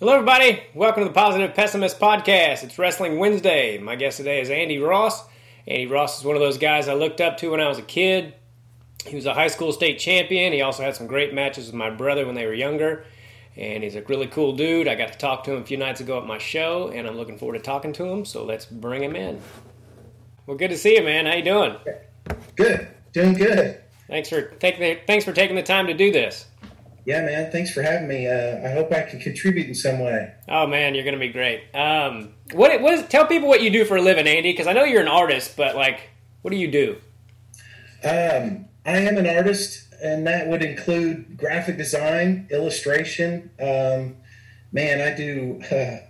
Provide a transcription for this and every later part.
Hello, everybody. Welcome to the Positive Pessimist Podcast. It's Wrestling Wednesday. My guest today is Andy Ross. Andy Ross is one of those guys I looked up to when I was a kid. He was a high school state champion. He also had some great matches with my brother when they were younger. And he's a really cool dude. I got to talk to him a few nights ago at my show, and I'm looking forward to talking to him. So let's bring him in. Well, good to see you, man. How you doing? Good, doing good. Thanks for taking the, thanks for taking the time to do this. Yeah, man. Thanks for having me. Uh, I hope I can contribute in some way. Oh man, you're gonna be great. Um, what what is, tell people what you do for a living, Andy? Because I know you're an artist, but like, what do you do? Um, I am an artist, and that would include graphic design, illustration. Um, man, I do uh,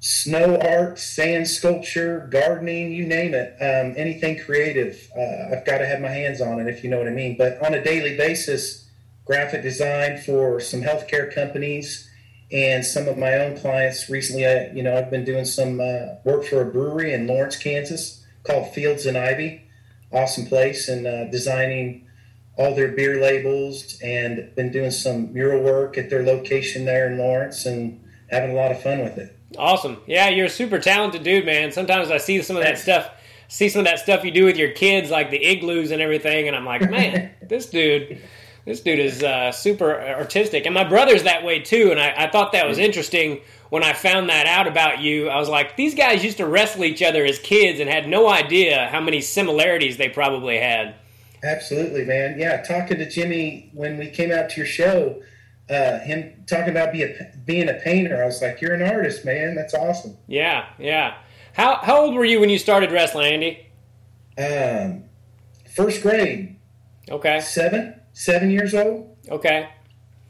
snow art, sand sculpture, gardening, you name it. Um, anything creative, uh, I've got to have my hands on it, if you know what I mean. But on a daily basis graphic design for some healthcare companies and some of my own clients. Recently, I, you know, I've been doing some uh, work for a brewery in Lawrence, Kansas called Fields and Ivy. Awesome place, and uh, designing all their beer labels and been doing some mural work at their location there in Lawrence and having a lot of fun with it. Awesome. Yeah, you're a super talented dude, man. Sometimes I see some of that stuff see some of that stuff you do with your kids, like the igloos and everything, and I'm like, man, this dude, this dude is uh, super artistic, and my brother's that way too. And I, I, thought that was interesting when I found that out about you. I was like, these guys used to wrestle each other as kids and had no idea how many similarities they probably had. Absolutely, man. Yeah, talking to Jimmy when we came out to your show, uh, him talking about be a, being a painter, I was like, you're an artist, man. That's awesome. Yeah, yeah. How how old were you when you started wrestling, Andy? Um, first grade. Okay. Seven seven years old. Okay.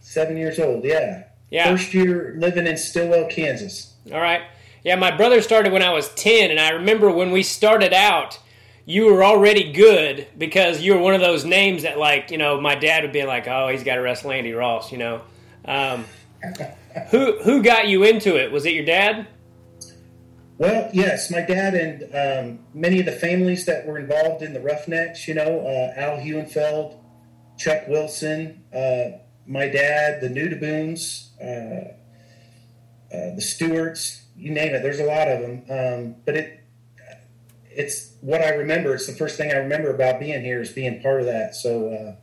Seven years old, yeah. Yeah. First year living in Stilwell, Kansas. All right. Yeah, my brother started when I was 10, and I remember when we started out, you were already good because you were one of those names that, like, you know, my dad would be like, oh, he's got to wrestle Andy Ross, you know. Um, who, who got you into it? Was it your dad? Well, yes, my dad and um, many of the families that were involved in the Roughnecks, you know, uh, Al Huenfeld, Chuck Wilson, uh, my dad, the Nudaboons, uh, uh, the Stewarts, you name it. There's a lot of them, um, but it it's what I remember. It's the first thing I remember about being here is being part of that. So uh,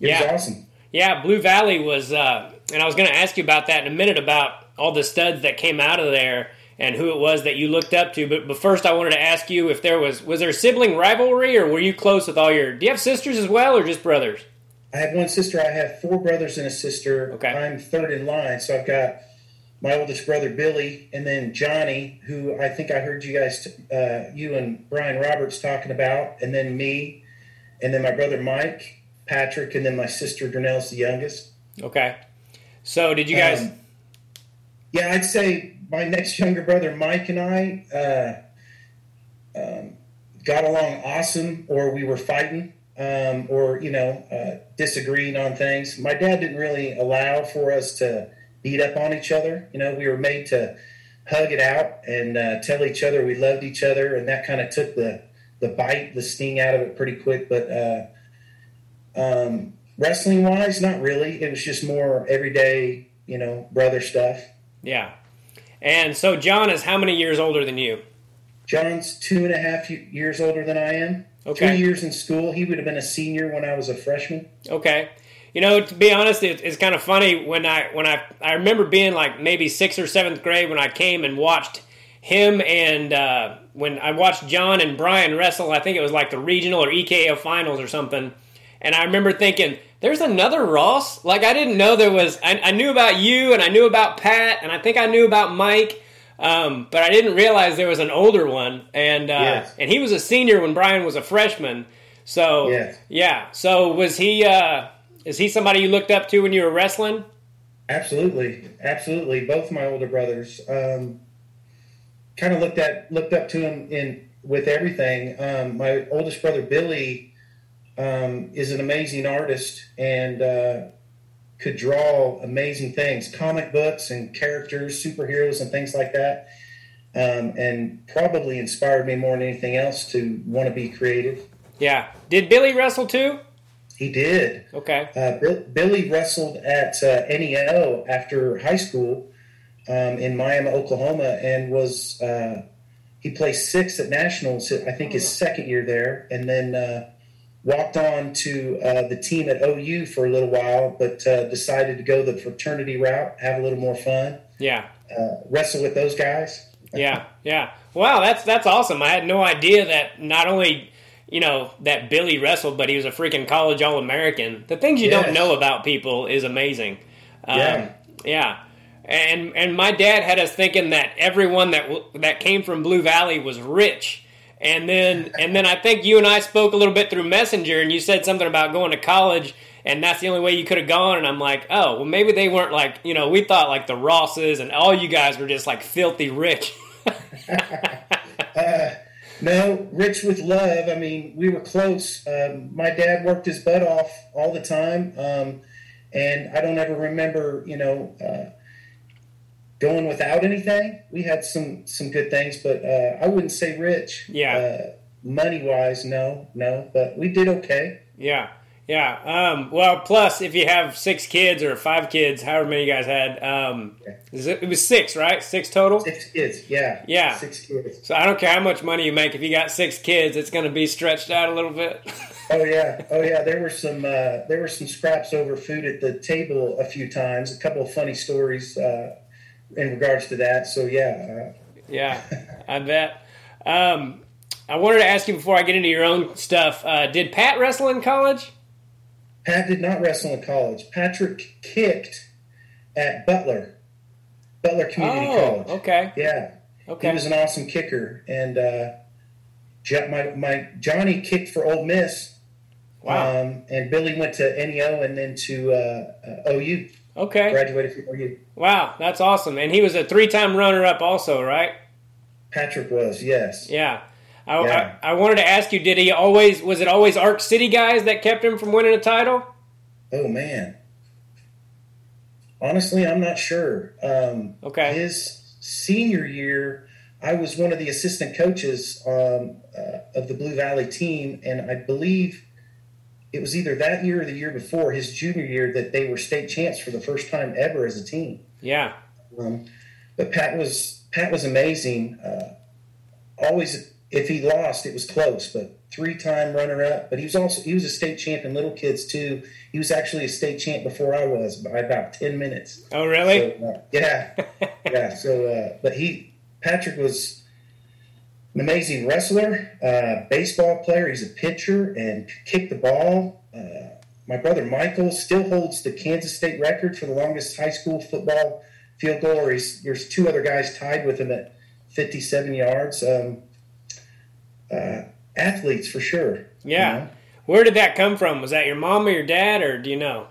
it yeah. was awesome. Yeah, Blue Valley was, uh, and I was going to ask you about that in a minute about all the studs that came out of there and who it was that you looked up to. But, but first, I wanted to ask you if there was was there sibling rivalry, or were you close with all your? Do you have sisters as well, or just brothers? I have one sister. I have four brothers and a sister. Okay. I'm third in line, so I've got my oldest brother Billy, and then Johnny, who I think I heard you guys, uh, you and Brian Roberts talking about, and then me, and then my brother Mike, Patrick, and then my sister Durnell's the youngest. Okay. So did you guys? Um, yeah, I'd say my next younger brother Mike and I uh, um, got along awesome, or we were fighting, um, or you know, uh, disagreeing on things. My dad didn't really allow for us to beat up on each other. You know, we were made to hug it out and uh, tell each other we loved each other, and that kind of took the the bite, the sting out of it pretty quick. But uh, um, wrestling wise, not really. It was just more everyday, you know, brother stuff. Yeah. And so John is how many years older than you? John's two and a half years older than I am. Okay. Three years in school. He would have been a senior when I was a freshman. Okay. You know, to be honest, it, it's kind of funny when I when I I remember being like maybe sixth or seventh grade when I came and watched him and uh, when I watched John and Brian wrestle. I think it was like the regional or EKL finals or something. And I remember thinking, there's another Ross. Like I didn't know there was. I, I, knew about you, and I knew about Pat, and I think I knew about Mike, um, but I didn't realize there was an older one. And uh, yes. and he was a senior when Brian was a freshman. So yes. yeah. So was he? Uh, is he somebody you looked up to when you were wrestling? Absolutely, absolutely. Both my older brothers. Um, kind of looked at looked up to him in with everything. Um, my oldest brother Billy um, is an amazing artist and uh, could draw amazing things, comic books and characters, superheroes, and things like that. Um, and probably inspired me more than anything else to want to be creative. Yeah. Did Billy wrestle too? He did. Okay. Uh, Bill, Billy wrestled at uh, NEO after high school. um, in Miami, Oklahoma, and was uh, he placed sixth at nationals. I think his second year there, and then uh, walked on to uh, the team at OU for a little while, but uh, decided to go the fraternity route, have a little more fun. Yeah, uh, wrestle with those guys. yeah, yeah. Wow, that's that's awesome. I had no idea that not only you know that Billy wrestled, but he was a freaking college All American. The things you Yes. don't know about people is amazing. Um, Yeah. yeah. And and my dad had us thinking that everyone that w- that came from Blue Valley was rich. And then and then I think you and I spoke a little bit through Messenger, and you said something about going to college, and that's the only way you could have gone. And I'm like, oh, well, maybe they weren't like you know we thought like the Rosses and all you guys were just like filthy rich. No, rich with love. I mean, we were close. Um, my dad worked his butt off all the time, um, and I don't ever remember, you know, uh, going without anything. We had some some good things, but uh, I wouldn't say rich. Yeah. Uh, money wise, no, no, but we did okay. Yeah, yeah. Um, well, plus if you have six kids or five kids, however many you guys had, um, it was six, right? Six total. Six kids, yeah, Yeah. six kids. So I don't care how much money you make. If you got six kids, it's going to be stretched out a little bit. Oh yeah, oh yeah. There were some uh, there were some scraps over food at the table a few times. A couple of funny stories uh, in regards to that. So yeah, uh, yeah, I bet. Um, I wanted to ask you before I get into your own stuff. Uh, did Pat wrestle in college? Pat did not wrestle in college. Patrick kicked at Butler, Butler Community Oh, College. okay, Yeah, Okay. he was an awesome kicker, and uh, my my Johnny kicked for Ole Miss. Wow. Um, and Billy went to NEO and then to uh, uh, OU. Okay. Graduated from. Wow, that's awesome. And he was a three-time runner-up, also, right? Patrick was yes. Yeah. I, Yeah. I, I wanted to ask you, did he always, was it always Ark City guys that kept him from winning a title? Oh man. Honestly, I'm not sure. Um, Okay. His senior year, I was one of the assistant coaches um, uh, of the Blue Valley team, and I believe it was either that year or the year before his junior year that they were state champs for the first time ever as a team. Yeah. Um, but Pat was Pat was amazing. Uh, always, if he lost, it was close. But three-time runner-up. But he was also he was a state champ in little kids too. He was actually a state champ before I was by about ten minutes. Oh, really? So, uh, yeah, yeah. So, uh, but he Patrick was an amazing wrestler, uh, baseball player. He's a pitcher and kicked the ball. Uh, my brother Michael still holds the Kansas State record for the longest high school football field goal. Or he's, there's two other guys tied with him at 57 yards. Um, uh, athletes for sure. Yeah. you know? Where did that come from? Was that your mom or your dad, or do you know?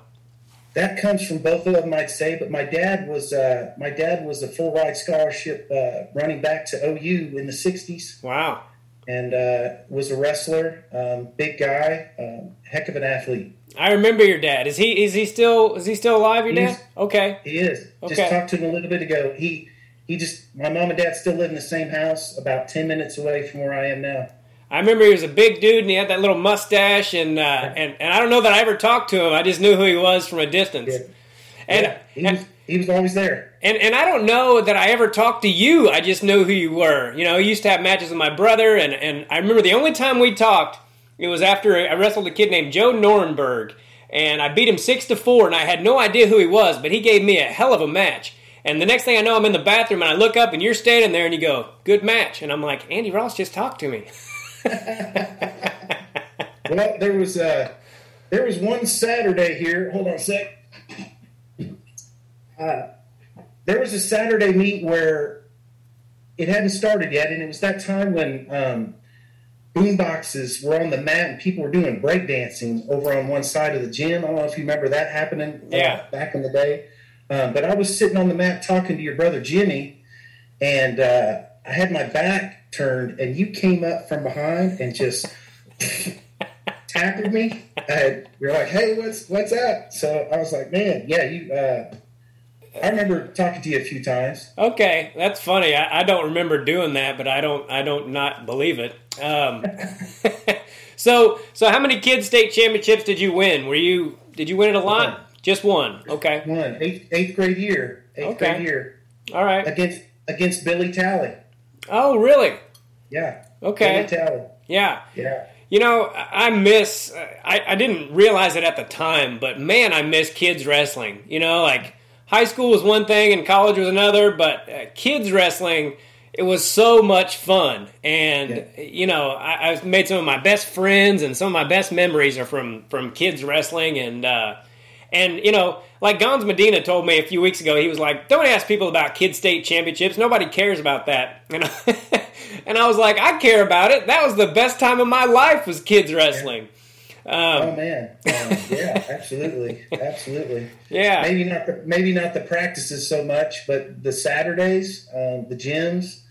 That comes from both of them, I'd say. But my dad was uh, my dad was a full ride scholarship uh, running back to OU in the '60s, Wow. and uh, was a wrestler, um, big guy, um, heck of an athlete. I remember your dad. Is he is he still is he still alive? Your He's- dad? Okay. He is. Okay. Just talked to him a little bit ago. He he just my mom and dad still live in the same house, about ten minutes away from where I am now. I remember he was a big dude and he had that little mustache and uh, and and I don't know that I ever talked to him. I just knew who he was from a distance. Yeah. And, yeah, he was he was always there. and and I don't know that I ever talked to you. I just knew who you were. You know, he used to have matches with my brother, and and I remember the only time we talked, it was after I wrestled a kid named Joe Norenberg, and I beat him six to four, and I had no idea who he was, but he gave me a hell of a match. And the next thing I know, I'm in the bathroom and I look up and you're standing there and you go, "Good match," and I'm like, "Andy Ross just talked to me." Well, there was uh, there was one Saturday here. Hold on a sec. Uh, there was a Saturday meet where it hadn't started yet, and it was that time when um, boom boxes were on the mat and people were doing breakdancing over on one side of the gym. I don't know if you remember that happening uh, Yeah. back in the day. Um, but I was sitting on the mat talking to your brother Jimmy, and uh, I had my back turned, and you came up from behind and just tackled me. And you're like, "Hey, what's what's up?" So I was like, "Man, yeah, you." Uh, I remember talking to you a few times. Okay, that's funny. I, I don't remember doing that, but I don't I don't not believe it. Um, so so how many kids state championships did you win? Were you did you win it a lot? One. Just one. Okay. One eighth eighth grade year, eighth Okay. grade year. All right. against against Billy Talley. Oh, really? Yeah. Okay. Yeah. Yeah. You know, I miss. I, I didn't realize it at the time, but man, I miss kids wrestling. You know, like high school was one thing and college was another, but uh, kids wrestling, it was so much fun. And Yeah. you know, I, I made some of my best friends, and some of my best memories are from from kids wrestling. And uh, and you know, like Gons Medina told me a few weeks ago, he was like, "Don't ask people about kid state championships. Nobody cares about that." And I, and I was like, "I care about it. That was the best time of my life was kids wrestling." Oh Um, man. Um, yeah. Absolutely. Absolutely. yeah, Maybe not. The, maybe not the practices so much, but the Saturdays, um, the gyms,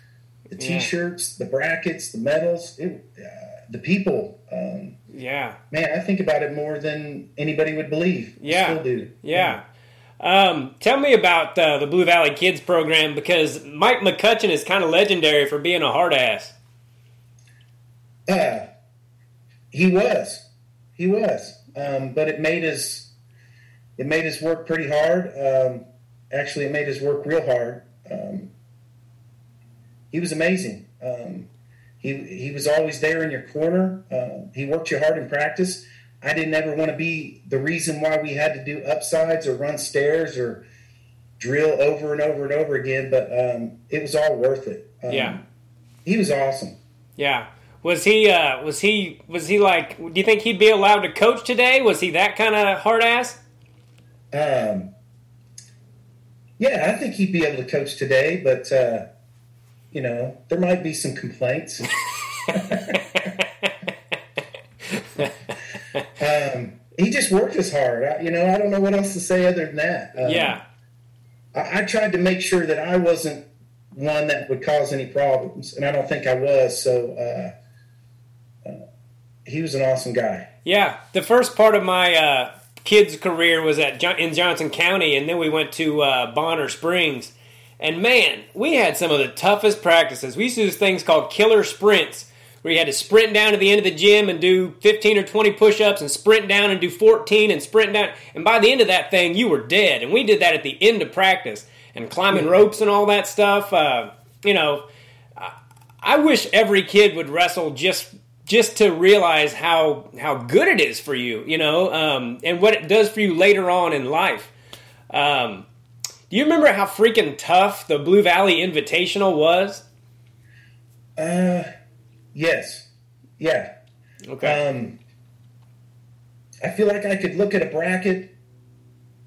the T-shirts, the brackets, the medals, it, uh, the people. Um, yeah, man, I think about it more than anybody would believe. I Yeah. Still do. yeah. Um, tell me about uh, the Blue Valley Kids program because Mike McCutcheon is kind of legendary for being a hard ass. Uh, he was, he was, um, but it made us it made us work pretty hard. Um, actually, it made his work real hard. Um, he was amazing. He he was always there in your corner. Uh, he worked you hard in practice. I didn't ever want to be the reason why we had to do upsides or run stairs or drill over and over and over again, but um, it was all worth it. Um, Yeah. he was awesome. Yeah. Was he? Uh, was he? Was he like? Do you think he'd be allowed to coach today? Was he that kind of hard ass? Um, yeah, I think he'd be able to coach today, but uh, you know there might be some complaints. um, he just worked as hard. I, you know, I don't know what else to say other than that. Um, yeah. I, I tried to make sure that I wasn't one that would cause any problems, and I don't think I was. So uh, uh, he was an awesome guy. Yeah, the first part of my uh, kids' career was at in Johnson County, and then we went to uh, Bonner Springs. And man, we had some of the toughest practices. We used to do things called killer sprints, where you had to sprint down to the end of the gym and do 15 or 20 push-ups, and sprint down and do 14, and sprint down. And by the end of that thing, you were dead. And we did that at the end of practice, and climbing ropes and all that stuff. Uh, you know, I wish every kid would wrestle just just to realize how how good it is for you, you know, um, and what it does for you later on in life. Um, do you remember how freaking tough the Blue Valley Invitational was? Uh, yes, yeah. Okay. Um, I feel like I could look at a bracket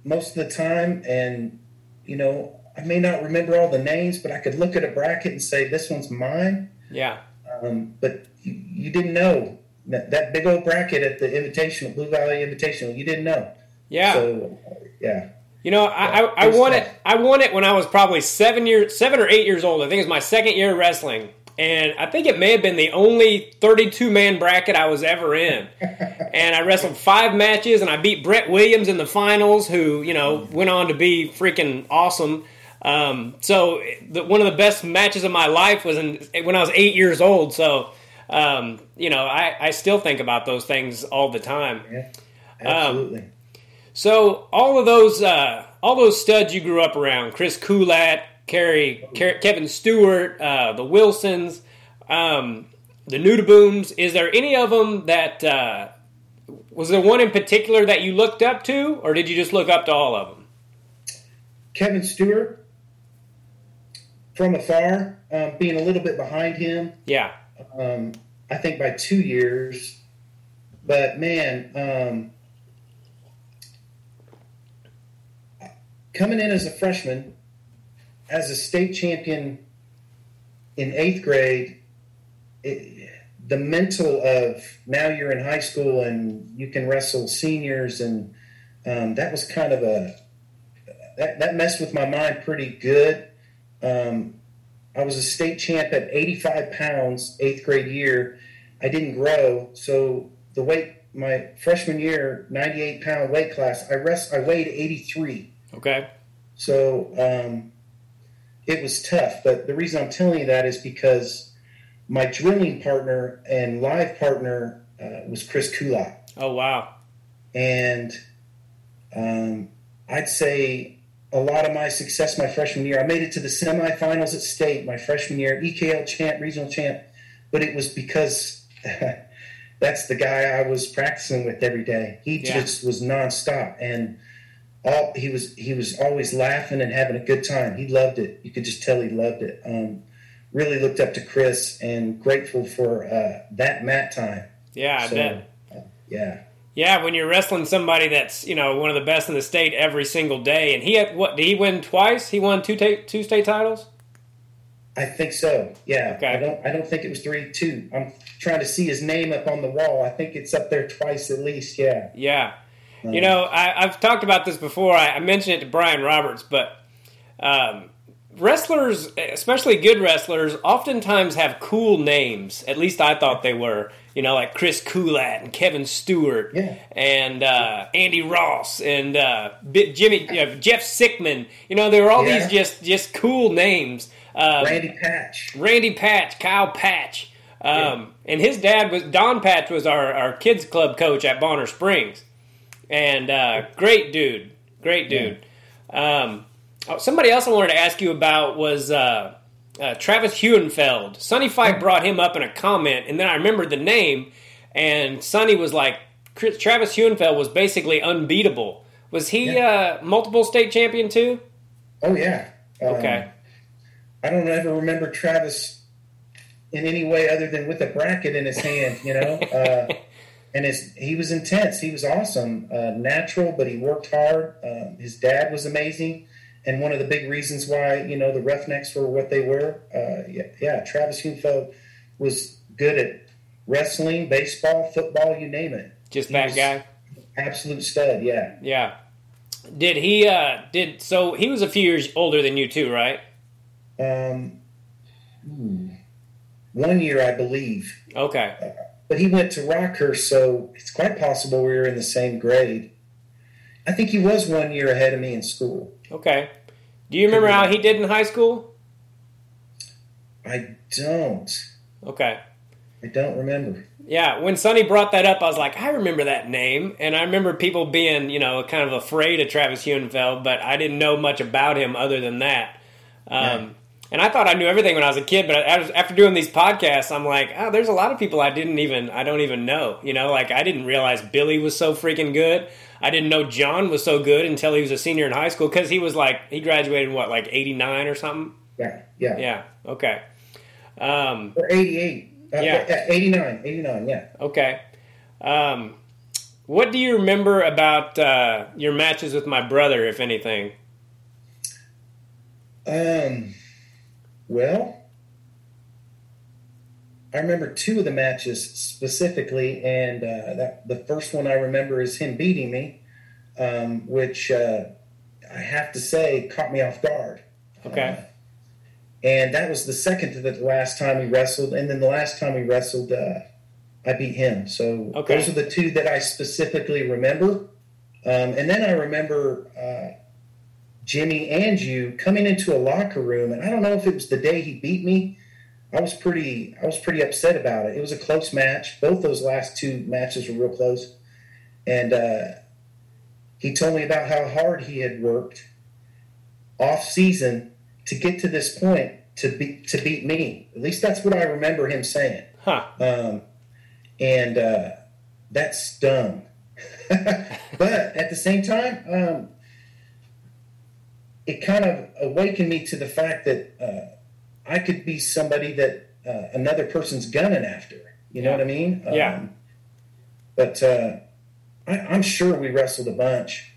most of the time, and you know, I may not remember all the names, but I could look at a bracket and say this one's mine. yeah. Um, but you, you didn't know that, that big old bracket at the Invitational, Blue Valley Invitational. You didn't know. Yeah. So, yeah. You know, I, I, I won it. I won it when I was probably seven years, seven or eight years old. I think it was my second year of wrestling, and I think it may have been the only 32 man bracket I was ever in. and I wrestled five matches, and I beat Brett Williams in the finals, who you know went on to be freaking awesome. Um, so the, one of the best matches of my life was in, when I was eight years old. So um, you know, I, I still think about those things all the time. Yeah. Um, Absolutely. So all of those, uh, all those studs you grew up around, Chris Kulat, Kerry, Ker- Kevin Stewart, uh, the Wilsons, um, the Nudabooms. Is there any of them that uh, was there one in particular that you looked up to, or did you just look up to all of them? Kevin Stewart, from afar, um, being a little bit behind him, Yeah, um, I think by two years. But man, coming in as a freshman, as a state champion in eighth grade, it, the mental of now you're in high school and you can wrestle seniors, and um, that was kind of a that, that messed with my mind pretty good. Um, I was a state champ at 85 pounds, eighth grade year. I didn't grow, so the weight my freshman year, 98 pound weight class, I rest I weighed 83. Okay, So um, it was tough. But the reason I'm telling you that is because my drilling partner and live partner uh, was Chris Kulak oh wow, and um, I'd say a lot of my success my freshman year. I made it to the semifinals at state my freshman year, EKL champ, regional champ, but it was because that's the guy I was practicing with every day. He Yeah. just was nonstop and all he was he was always laughing and having a good time. He loved it. You could just tell he loved it. Um, really looked up to Chris and grateful for uh, that mat time. Yeah, I So, bet. uh, yeah. Yeah, when you're wrestling somebody that's you know one of the best in the state every single day, and he had what? Did he win twice? He won two ta- two state titles. I think so. Yeah. Okay. I don't. I don't think it was three two. I'm trying to see his name up on the wall. I think it's up there twice at least. Yeah. Yeah. You know, I, I've talked about this before. I, I mentioned it to Brian Roberts, but um, wrestlers, especially good wrestlers, oftentimes have cool names. At least I thought they were. You know, like Chris Coolat and Kevin Stewart Yeah. and uh, Andy Ross and uh, Jimmy know, Jeff Sickman. You know, there were all Yeah. these just just cool names. Um, Randy Patch. Randy Patch, Kyle Patch, um, and his dad was Don Patch was our, our kids club coach at Bonner Springs, and uh, great dude, great dude. Um, oh, somebody else I wanted to ask you about was uh, uh, Travis Huenfeld. Sonny Fight brought him up in a comment, and then I remembered the name, and Sonny was like, Travis Huenfeld was basically unbeatable. Was he uh, multiple state champion too? Oh yeah. Um, Okay. I don't ever remember Travis in any way other than with a bracket in his hand. You know. Uh, and his, he was intense. He was awesome, uh, natural, but he worked hard. Um, his dad was amazing, and one of the big reasons why you know the Roughnecks were what they were. Uh, yeah, yeah, Travis Huenfeld was good at wrestling, baseball, football, you name it. Just He that guy. Absolute stud. Yeah. Yeah. Did he uh did so he was a few years older than you too, right? Um, hmm, one year, I believe. Okay. But he went to Rockhurst, so it's quite possible we were in the same grade. I think he was one year ahead of me in school. Okay. Do you remember how he did in high school? I don't. Okay. I don't remember. Yeah, when Sonny brought that up, I was like, I remember that name, and I remember people being, you know, kind of afraid of Travis Huenfeld, but I didn't know much about him other than that. Um, And I thought I knew everything when I was a kid, but I after doing these podcasts, I'm like, oh, there's a lot of people I didn't even, I don't even know. You know, like I didn't realize Billy was so freaking good. I didn't know John was so good until he was a senior in high school because he was like, he graduated what, like 89 or something? Yeah, yeah. Yeah, okay. Um, Or 88. Uh, Yeah. yeah. 89. 89, yeah. Okay. Um, what do you remember about uh, your matches with my brother, if anything? Um, well, I remember two of the matches specifically, and uh, that the first one I remember is him beating me, um, which uh, I have to say caught me off guard. Okay. Uh, and that was the second to the last time we wrestled, and then the last time we wrestled, uh, I beat him. So Okay. those are the two that I specifically remember. Um, and then I remember uh, Jimmy and you coming into a locker room, and I don't know if it was the day he beat me. I was pretty, I was pretty upset about it. It was a close match. Both those last two matches were real close, and uh, he told me about how hard he had worked off season to get to this point to beat to beat me. At least that's what I remember him saying. Huh. Um, and uh, that stung. but at the same time, um, it kind of awakened me to the fact that uh, I could be somebody that uh, another person's gunning after. You know what I mean? Yeah. Um, but uh, I, I'm sure we wrestled a bunch,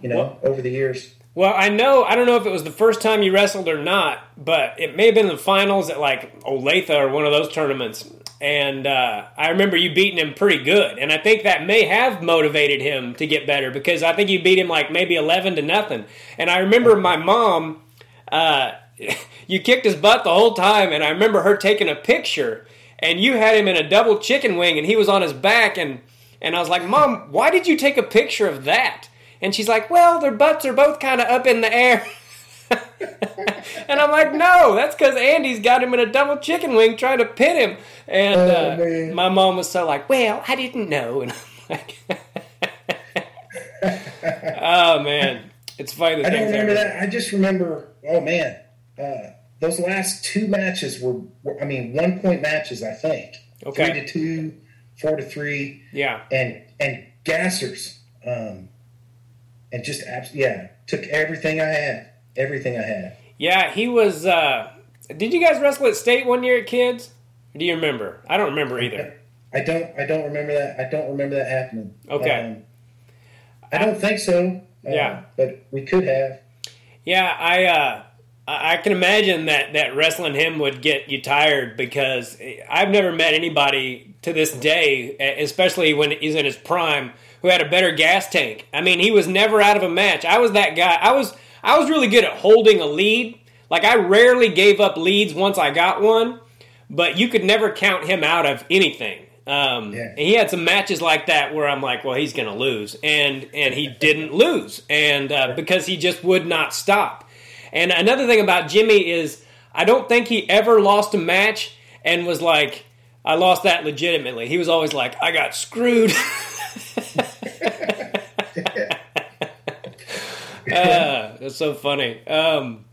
you know, over the years. Well, I know, I don't know if it was the first time you wrestled or not, but it may have been the finals at like Olathe or one of those tournaments. And uh, I remember you beating him pretty good. And I think that may have motivated him to get better because I think you beat him like maybe 11 to nothing. And I remember my mom, uh, you kicked his butt the whole time. And I remember her taking a picture and you had him in a double chicken wing and he was on his back. And, and I was like, Mom, why did you take a picture of that? And she's like, well, their butts are both kind of up in the air. and I'm like, no, that's because Andy's got him in a double chicken wing trying to pin him. And Oh, uh, my mom was so like, well, I didn't know. And I'm like, oh, man. It's funny. I don't remember that. I just remember. Oh man, uh, those last two matches were, were, I mean, one point matches. I think. Okay. Three to two, four to three. Yeah. And and gassers. Um, and just abs- yeah, took everything I had. Everything I had. Yeah, he was. Uh, did you guys wrestle at state one year at kids? Do you remember? I don't remember either. I don't. I don't remember that. I don't remember that happening. Okay. Um, I don't think so. Uh, Yeah. But we could have. Yeah, I uh, I I can imagine that that wrestling him would get you tired because I've never met anybody to this day, especially when he's in his prime, who had a better gas tank. I mean, he was never out of a match. I was that guy. I was I was really good at holding a lead. Like I rarely gave up leads once I got one, but you could never count him out of anything. Um, Yeah. And he had some matches like that where I'm like, well, he's going to lose, and and he didn't lose, and uh, because he just would not stop. And another thing about Jimmy is I don't think he ever lost a match and was like, I lost that legitimately. He was always like, I got screwed. uh, that's so funny. Um,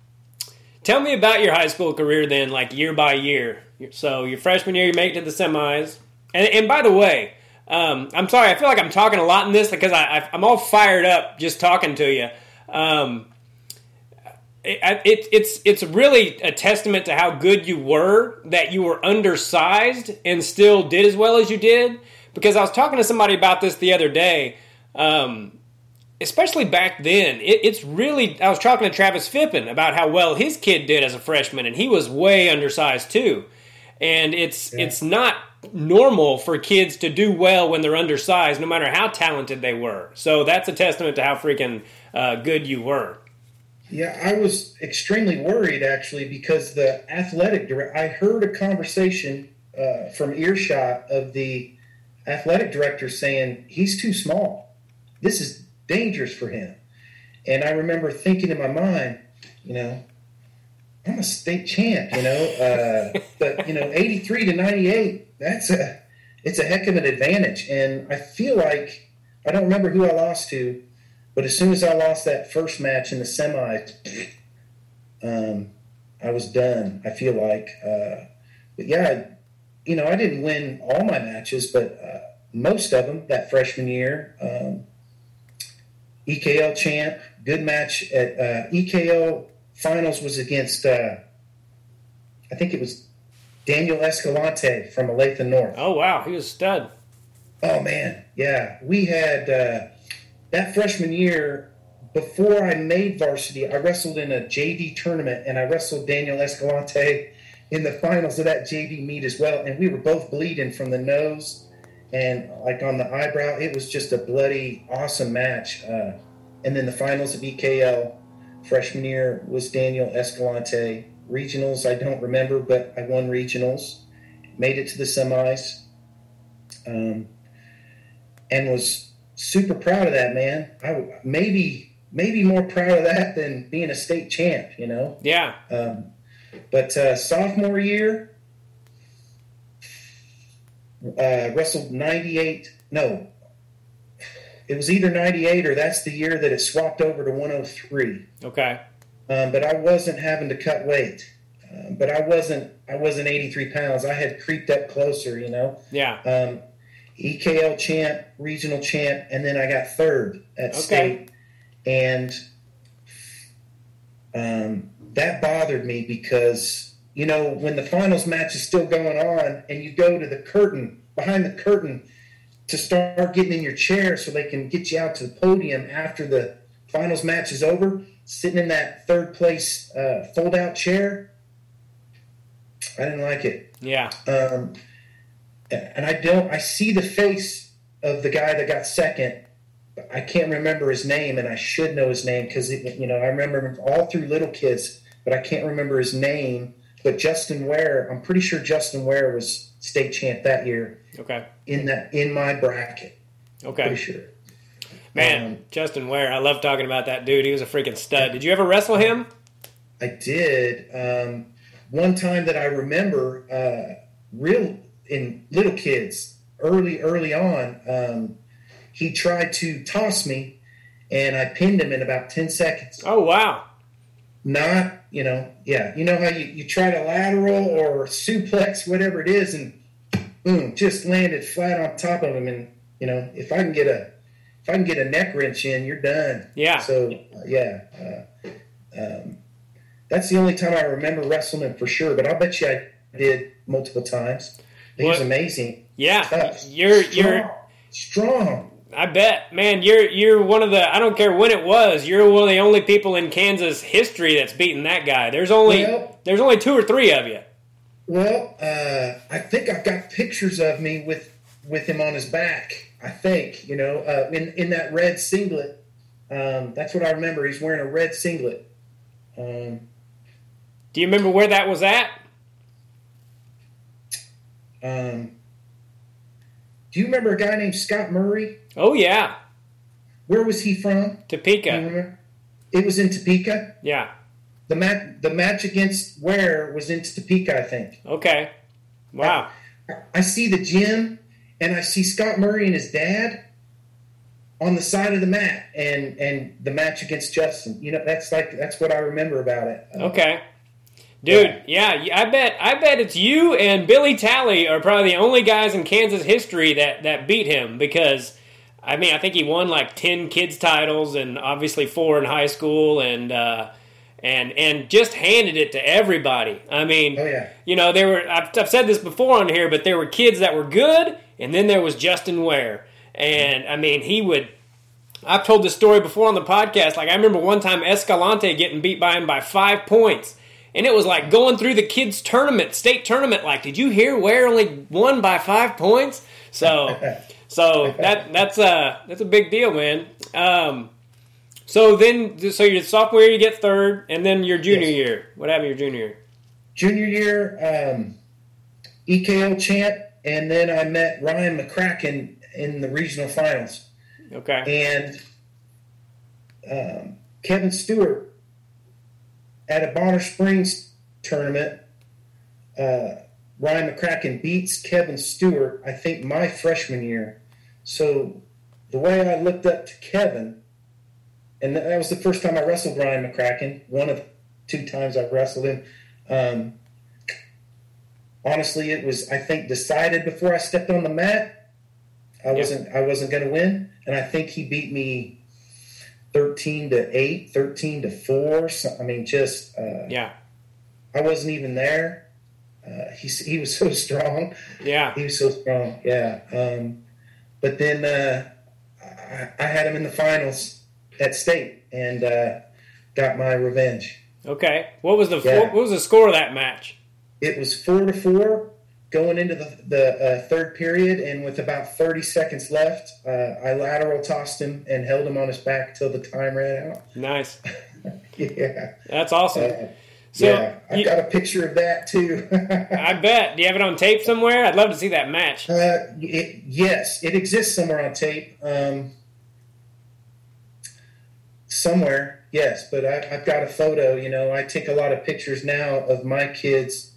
tell me about your high school career then, like year by year. So your freshman year, you make it to the semis. And, and by the way, um, I'm sorry, I feel like I'm talking a lot in this because I, I'm all fired up just talking to you. Um, it, it, it's it's really a testament to how good you were that you were undersized and still did as well as you did. Because I was talking to somebody about this the other day, um, especially back then. It, it's really I was talking to Travis Fippen about how well his kid did as a freshman, and he was way undersized too. And it's Yeah. it's not normal for kids to do well when they're undersized, no matter how talented they were. So that's a testament to how freaking uh, good you were. Yeah, I was extremely worried actually because the athletic director. I heard a conversation uh, from earshot of the athletic director saying he's too small. This is dangerous for him. And I remember thinking in my mind, you know, I'm a state champ, you know, uh, but you know, 83 to 98, that's a it's a heck of an advantage. And I feel like I don't remember who I lost to, but as soon as I lost that first match in the semis, um, I was done. I feel like, uh, but yeah, you know, I didn't win all my matches, but uh, most of them that freshman year. Um, EKL champ, good match at uh, EKL finals was against, uh, I think it was Daniel Escalante from Olathe North. Oh wow, he was a stud. Oh man, yeah. We had uh, that freshman year before I made varsity. I wrestled in a JV tournament, and I wrestled Daniel Escalante in the finals of that JV meet as well. And we were both bleeding from the nose and like on the eyebrow. It was just a bloody awesome match. Uh, and then the finals of EKL freshman year was Daniel Escalante. Regionals, I don't remember, but I won regionals. Made it to the semis. Um, and was super proud of that man. I maybe maybe more proud of that than being a state champ, you know. Yeah, Um, but uh, sophomore year, uh, wrestled ninety eight. No, it was either ninety eight or that's the year that it swapped over to one hundred three. okay. Um, but I wasn't having to cut weight. Um, but I wasn't. I wasn't eighty three pounds. I had creeped up closer, you know. Yeah, um, EKL champ, regional champ, and then I got third at Okay. state. And um, that bothered me because, you know, when the finals match is still going on and you go to the curtain, behind the curtain, to start getting in your chair so they can get you out to the podium after the finals match is over, sitting in that third place uh, fold out chair, I didn't like it. yeah, Um, and I don't. I see the face of the guy that got second. I can't remember his name, and I should know his name because you know I remember him all through Little Kids, but I can't remember his name. But Justin Ware, I'm pretty sure Justin Ware was state champ that year okay, in that in my bracket. Okay. Pretty sure. Man, Um, Justin Ware, I love talking about that dude. He was a freaking stud. Did you ever wrestle him? I did. Um, one time that I remember, uh, real in little kids, early, early on, um, he tried to toss me, and I pinned him in about ten seconds. Oh wow! Not you know, yeah, you know how you, you try to lateral or suplex whatever it is, and boom, just landed flat on top of him. And you know, if I can get a if I can get a neck wrench in, you're done. Yeah. So uh, yeah, uh, um, that's the only time I remember wrestling him for sure. But I'll bet you I did multiple times. He was amazing. Yeah, Tough. you're strong. you're. strong. I bet, man, you're you're one of the. I don't care when it was. You're one of the only people in Kansas history that's beaten that guy. There's only Well- there's only two or three of you. Well, uh, I think I've got pictures of me with with him on his back. I think you know uh, in in that red singlet. Um, that's what I remember. He's wearing a red singlet. Um, Do you remember where that was at? um, do you remember a guy named Scott Murray? Oh yeah, Where was he from? Topeka. It was in Topeka. Yeah. The match the match against Ware was in Topeka, I think. Okay. Wow. I see the gym and I see Scott Murray and his dad on the side of the mat and and the match against Justin. You know, that's like that's what I remember about it. Okay. Dude, yeah, I bet I bet it's you and Billy Talley are probably the only guys in Kansas history that that beat him because I mean, I think he won like 10 kids titles and obviously 4 in high school and uh and and just handed it to everybody. I mean, Oh yeah. you know, there were I've, I've said this before on here, but there were kids that were good, and then there was Justin Ware, and I mean, he would. I've told this story before on the podcast. Like I remember one time Escalante getting beat by him by five points, and it was like going through the kids' tournament, state tournament. Like, did you hear Ware only won by five points? So, so that that's a that's a big deal, man. Um, so then, so your sophomore year you get third, and then your junior Yes. year. What happened your junior year? Junior year, um, EKL champ, and then I met Ryan McCracken in the regional finals. Okay. and um, Kevin Stewart at a Bonner Springs tournament. Uh, Ryan McCracken beats Kevin Stewart, I think, my freshman year. So the way I looked up to Kevin, and that was the first time I wrestled Ryan McCracken, one of two times I've wrestled him. Um, honestly, it was I think decided before I stepped on the mat. I wasn't I wasn't going to win, and I think he beat me thirteen to eight, 13 to four. So, I mean, just uh, Yeah. I wasn't even there. Uh, he he was so strong. Yeah. He was so strong. Yeah. Um, but then uh, I, I had him in the finals at state and uh, got my revenge. Okay. What was the Yeah. what was the score of that match? It was four to four going into the, the uh, third period, and with about 30 seconds left, uh, I lateral tossed him and held him on his back till the time ran out. Nice. Yeah. That's awesome. So yeah. I've you- got a picture of that too. I bet. Do you have it on tape somewhere? I'd love to see that match. Uh, it, yes, it exists somewhere on tape. Um, somewhere, yes, but I, I've got a photo. You know, I take a lot of pictures now of my kids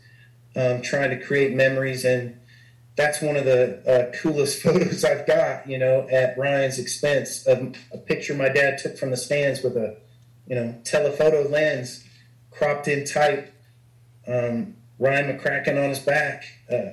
um, trying to create memories, and that's one of the uh, coolest photos I've got. You know, at Ryan's expense, of a picture my dad took from the stands with a, you know, telephoto lens, cropped in tight. Um, Ryan McCracken on his back. Uh,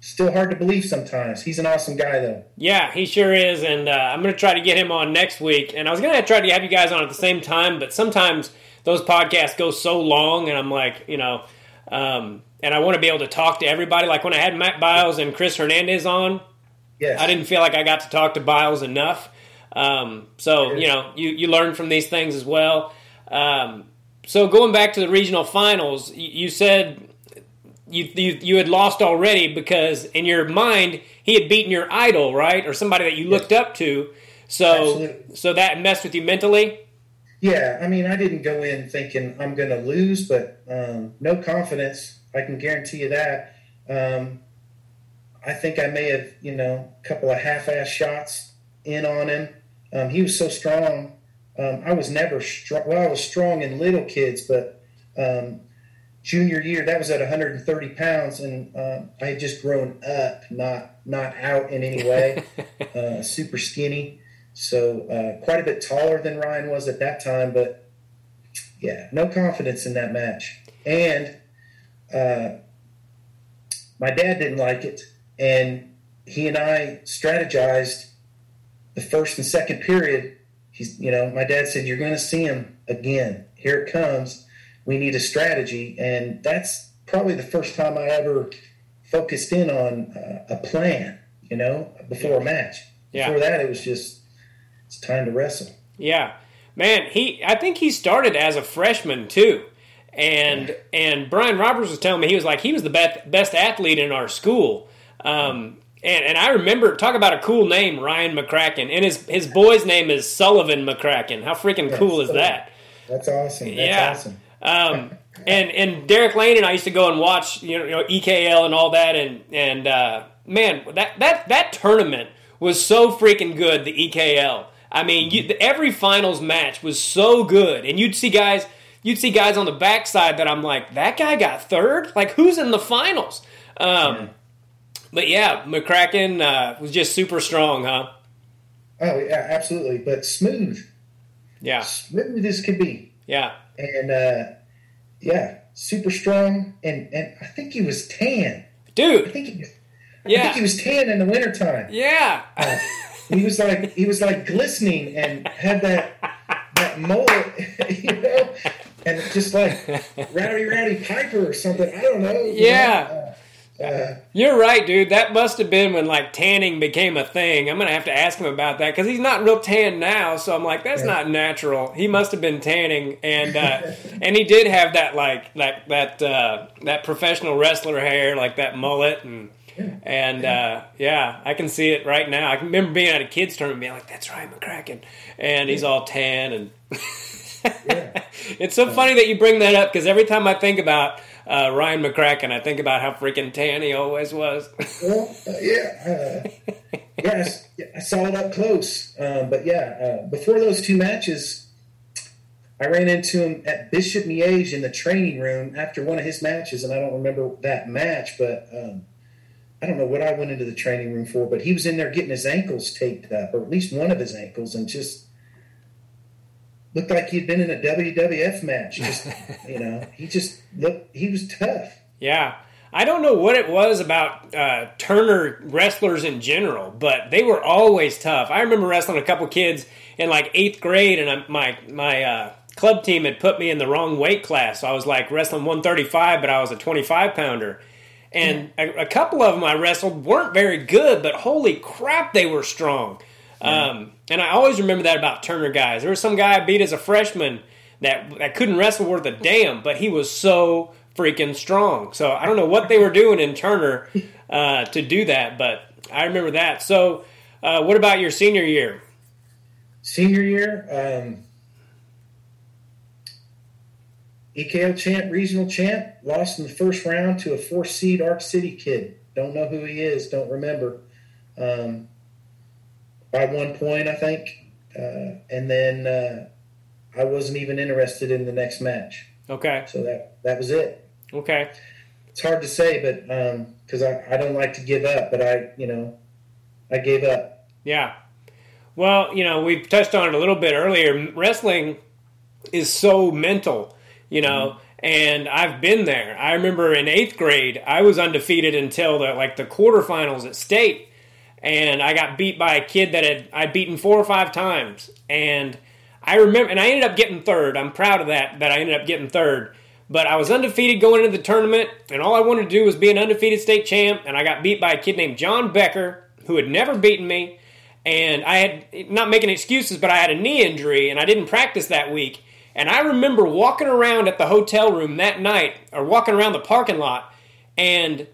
Still hard to believe sometimes. He's an awesome guy, though. Yeah, he sure is, and uh, I'm going to try to get him on next week. And I was going to try to have you guys on at the same time, but sometimes those podcasts go so long, and I'm like, you know, um, and I want to be able to talk to everybody. Like when I had Matt Biles and Chris Hernandez on, Yes. I didn't feel like I got to talk to Biles enough. Um, so Yes. you know, you you learn from these things as well. Um, so going back to the regional finals, you, said you, you you had lost already because in your mind he had beaten your idol, right, or somebody that you looked up to. So Absolutely. so that messed with you mentally. Yeah, I mean, I didn't go in thinking I'm going to lose, but um, no confidence. I can guarantee you that. Um, I think I may have, you know, a couple of half-ass shots in on him. Um, he was so strong. Um, I was never strong. Well, I was strong in little kids, but um, junior year that was at 130 pounds, and um, I had just grown up, not not out in any way. uh, super skinny. So uh, quite a bit taller than Ryan was at that time, but yeah, no confidence in that match. And uh, my dad didn't like it, and he and I strategized the first and second period. He's, you know, my dad said, "You're going to see him again. Here it comes. We need a strategy," and that's probably the first time I ever focused in on uh, a plan. You know, before a match. Yeah. Before that, it was just it's time to wrestle. Yeah, man. He I think he started as a freshman too, and and Brian Roberts was telling me he was like he was the best best athlete in our school. Um, and, and I remember talk about a cool name, Ryan McCracken, and his his boy's name is Sullivan McCracken. How freaking cool is that? That's awesome. That's Yeah. awesome. Um, and and Derek Lane and I used to go and watch you know, you know EKL and all that and and uh, man that that that tournament was so freaking good the EKL. I mean you, every finals match was so good and you'd see guys you'd see guys on the backside that I'm like that guy got third like who's in the finals. Um, But yeah, McCracken uh, was just super strong, huh? Oh yeah, absolutely. But smooth, Yeah, smooth as could be. yeah, and uh, yeah, super strong. And, and I think he was tan. Dude. I think he was, I Yeah, think he was tan in the wintertime. yeah. He was like he was like glistening and had that that mole, you know, and just like Rowdy Roddy Piper or something. I don't know. Yeah. know? Uh, uh, You're right, dude. That must have been when like tanning became a thing. I'm gonna have to ask him about that because he's not real tan now. So I'm like, that's not natural. He must have been tanning, and uh, and he did have that like that that uh, that professional wrestler hair, like that mullet, and and uh, yeah, I can see it right now. I can remember being at a kids tournament, being like, "That's right, McCracken," and he's all tan, and yeah. it's so funny that you bring that up because every time I think about uh, Ryan McCracken, I think about how freaking tan he always was. Well, uh, yeah, uh, yeah, I saw it up close. Um, but yeah, uh, before those two matches, I ran into him at Bishop Miege in the training room after one of his matches, and I don't remember that match, but um, I don't know what I went into the training room for. But he was in there getting his ankles taped up, or at least one of his ankles, and just looked like he'd been in a WWF match. Just you know, he just looked. He was tough. Yeah. I don't know what it was about uh, Turner wrestlers in general, but they were always tough. I remember wrestling a couple kids in like eighth grade, and I, my my uh, club team had put me in the wrong weight class. So I was like wrestling 135, but I was a 25 pounder. And a, a couple of them I wrestled weren't very good, but holy crap, they were strong. Um, and I always remember that about Turner guys. There was some guy I beat as a freshman that that couldn't wrestle worth a damn, but he was so freaking strong. So I don't know what they were doing in Turner uh, to do that, but I remember that. So, uh, what about your senior year? Senior year, um, EKL champ, regional champ, lost in the first round to a four seed Ark City kid. Don't know who he is. Don't remember. Um, by one point, I think. Uh, and then uh, I wasn't even interested in the next match. Okay, So that that was it. okay, It's hard to say, but because I, I don't like to give up, but I you know I gave up. yeah. Well, you know, we've touched on it a little bit earlier. Wrestling is so mental, you know, and I've been there. I remember in eighth grade, I was undefeated until the like the quarterfinals at state, and I got beat by a kid that had I'd beaten four or five times, and I remember, and I ended up getting third. I'm proud of that that I ended up getting third. But I was undefeated going into the tournament, and all I wanted to do was be an undefeated state champ. And I got beat by a kid named John Becker, who had never beaten me. And I had, not making excuses, but I had a knee injury, and I didn't practice that week. And I remember walking around at the hotel room that night, or walking around the parking lot, and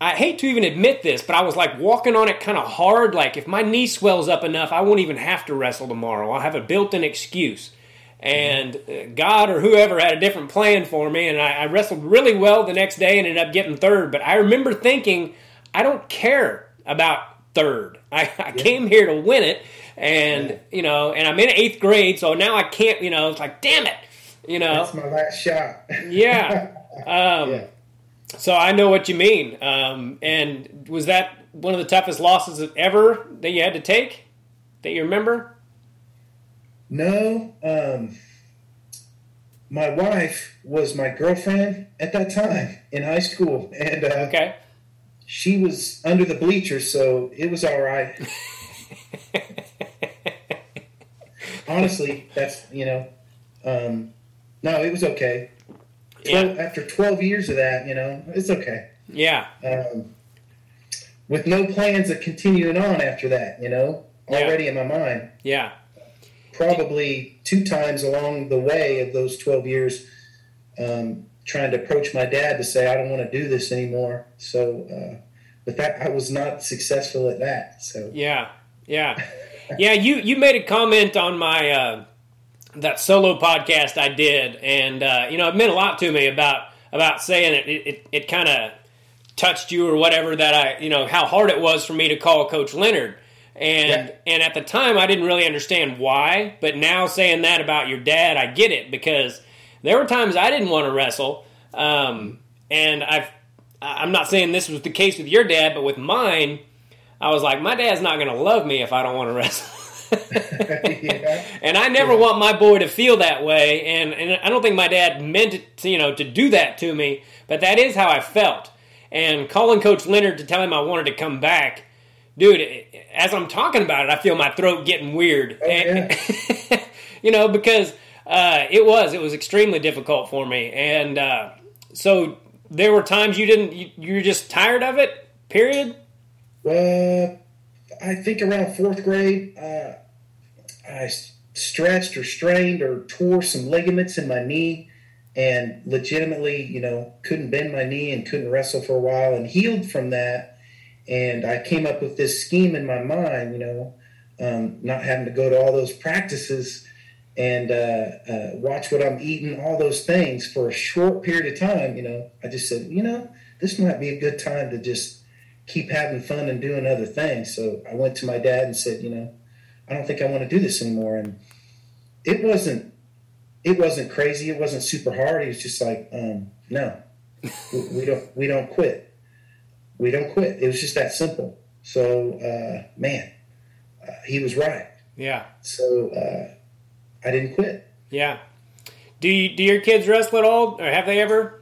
I hate to even admit this, but I was like walking on it kind of hard. Like, if my knee swells up enough, I won't even have to wrestle tomorrow. I'll have a built in excuse. And uh, God or whoever had a different plan for me, and I, I wrestled really well the next day and ended up getting third. But I remember thinking, I don't care about third. I, I came here to win it, and you know, and I'm in eighth grade, so now I can't. You know, it's like, damn it, you know, That's my last shot. yeah. Um, yeah. So I know what you mean. Um, and was that one of the toughest losses ever that you had to take? that you remember? No. Um, my wife was my girlfriend at that time in high school, and uh, Okay. she was under the bleachers, so it was all right. Honestly, that's you know, um, no, it was okay. Yeah. After twelve years of that, you know, it's okay. Yeah. Um, with no plans of continuing on after that, you know, Yeah. already in my mind. Yeah. Probably two times along the way of those twelve years, um, trying to approach my dad to say I don't want to do this anymore. So, uh, but that I was not successful at that. So. Yeah, yeah, yeah. You you made a comment on my uh, that solo podcast I did, and uh, you know it meant a lot to me about about saying it. It, it, it kind of touched you or whatever that I you know how hard it was for me to call Coach Leonard. And Yeah. and at the time I didn't really understand why, but now saying that about your dad, I get it because there were times I didn't want to wrestle, um, and I've I'm not saying this was the case with your dad, but with mine, I was like, my dad's not going to love me if I don't want to wrestle. yeah. and I never want my boy to feel that way. And, and I don't think my dad meant it, to, you know, to do that to me, but that is how I felt. And calling Coach Leonard to tell him I wanted to come back, dude, as I'm talking about it, I feel my throat getting weird. And- you know, because uh, it was it was extremely difficult for me, and uh, so there were times you didn't you, you were just tired of it. Period. Well, I think around fourth grade, uh, I stretched or strained or tore some ligaments in my knee and legitimately, you know, couldn't bend my knee and couldn't wrestle for a while and healed from that. And I came up with this scheme in my mind, you know, um, not having to go to all those practices and uh, uh, watch what I'm eating, all those things for a short period of time. You know, I just said, you know, this might be a good time to just keep having fun and doing other things. So I went to my dad and said, you know, I don't think I want to do this anymore. And it wasn't, it wasn't crazy. It wasn't super hard. He was just like, um, no, we, we don't, we don't quit. We don't quit. It was just that simple. So, uh, man, uh, he was right. Yeah, So uh, I didn't quit. yeah. Do you, do your kids wrestle at all, or have they ever?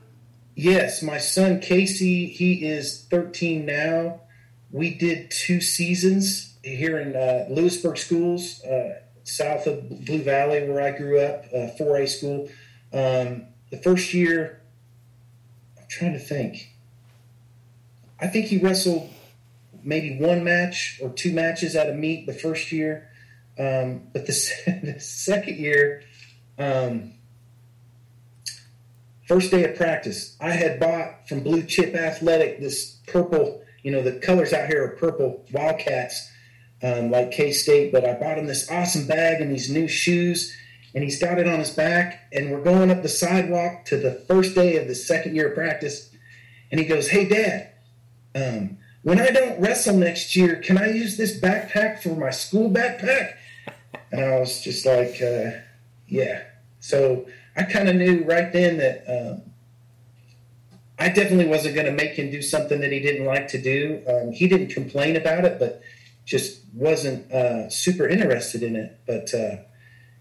Yes, my son Casey, he is 13 now. We did two seasons here in uh, Louisburg schools, uh, south of Blue Valley, where I grew up, uh, 4A school. Um, the first year, I'm trying to think. I think he wrestled maybe one match or two matches at a meet the first year. Um, but the, the second year, um, first day of practice, I had bought from Blue Chip Athletic this purple, you know, the colors out here are purple Wildcats, um, like K State, but I bought him this awesome bag and these new shoes, and he's got it on his back, and we're going up the sidewalk to the first day of the second year of practice, and he goes, Hey, Dad, um, when I don't wrestle next year, can I use this backpack for my school backpack? And I was just like, uh, Yeah. So I kind of knew right then that um, I definitely wasn't going to make him do something that he didn't like to do. Um, he didn't complain about it, but just wasn't uh, super interested in it. But uh,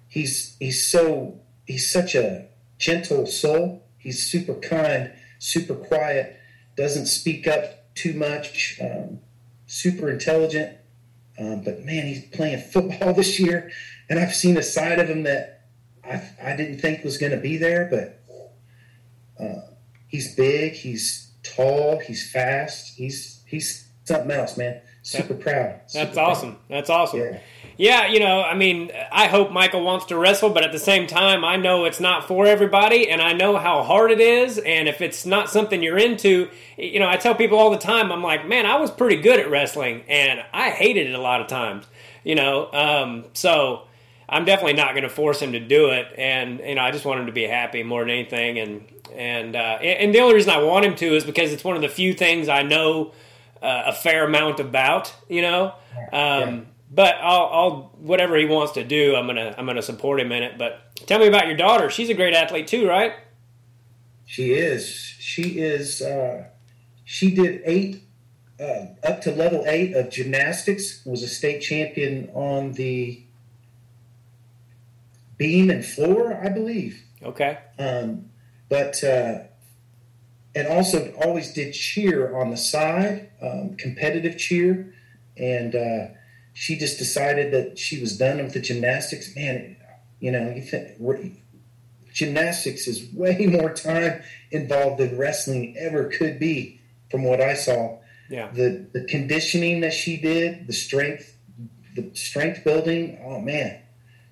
he's he's so he's such a gentle soul. He's super kind, super quiet, doesn't speak up too much, um, super intelligent. Um, but man, he's playing football this year, and I've seen a side of him that I, I didn't think was going to be there, but uh, he's big, he's tall, he's fast, he's he's something else, man. Super proud. Super That's proud. awesome. That's awesome. Yeah. Yeah, you know, I mean, I hope Michael wants to wrestle, but at the same time, I know it's not for everybody, and I know how hard it is. And if it's not something you're into, you know, I tell people all the time, I'm like, man, I was pretty good at wrestling, and I hated it a lot of times, you know. Um, so I'm definitely not going to force him to do it, and you know, I just want him to be happy more than anything. And and uh, and the only reason I want him to is because it's one of the few things I know uh, a fair amount about, you know. Um, Yeah. But I'll, I'll whatever he wants to do, I'm gonna I'm gonna support him in it. But tell me about your daughter. She's a great athlete too, right? She is. She is. Uh, she did eight uh, up to level eight of gymnastics. Was a state champion on the beam and floor, I believe. Okay. Um, but uh, and also always did cheer on the side, um, competitive cheer, and uh, she just decided that she was done with the gymnastics. Man, you know, you think gymnastics is way more time involved than wrestling ever could be, from what I saw. Yeah. The the conditioning that she did, the strength, the strength building. Oh man,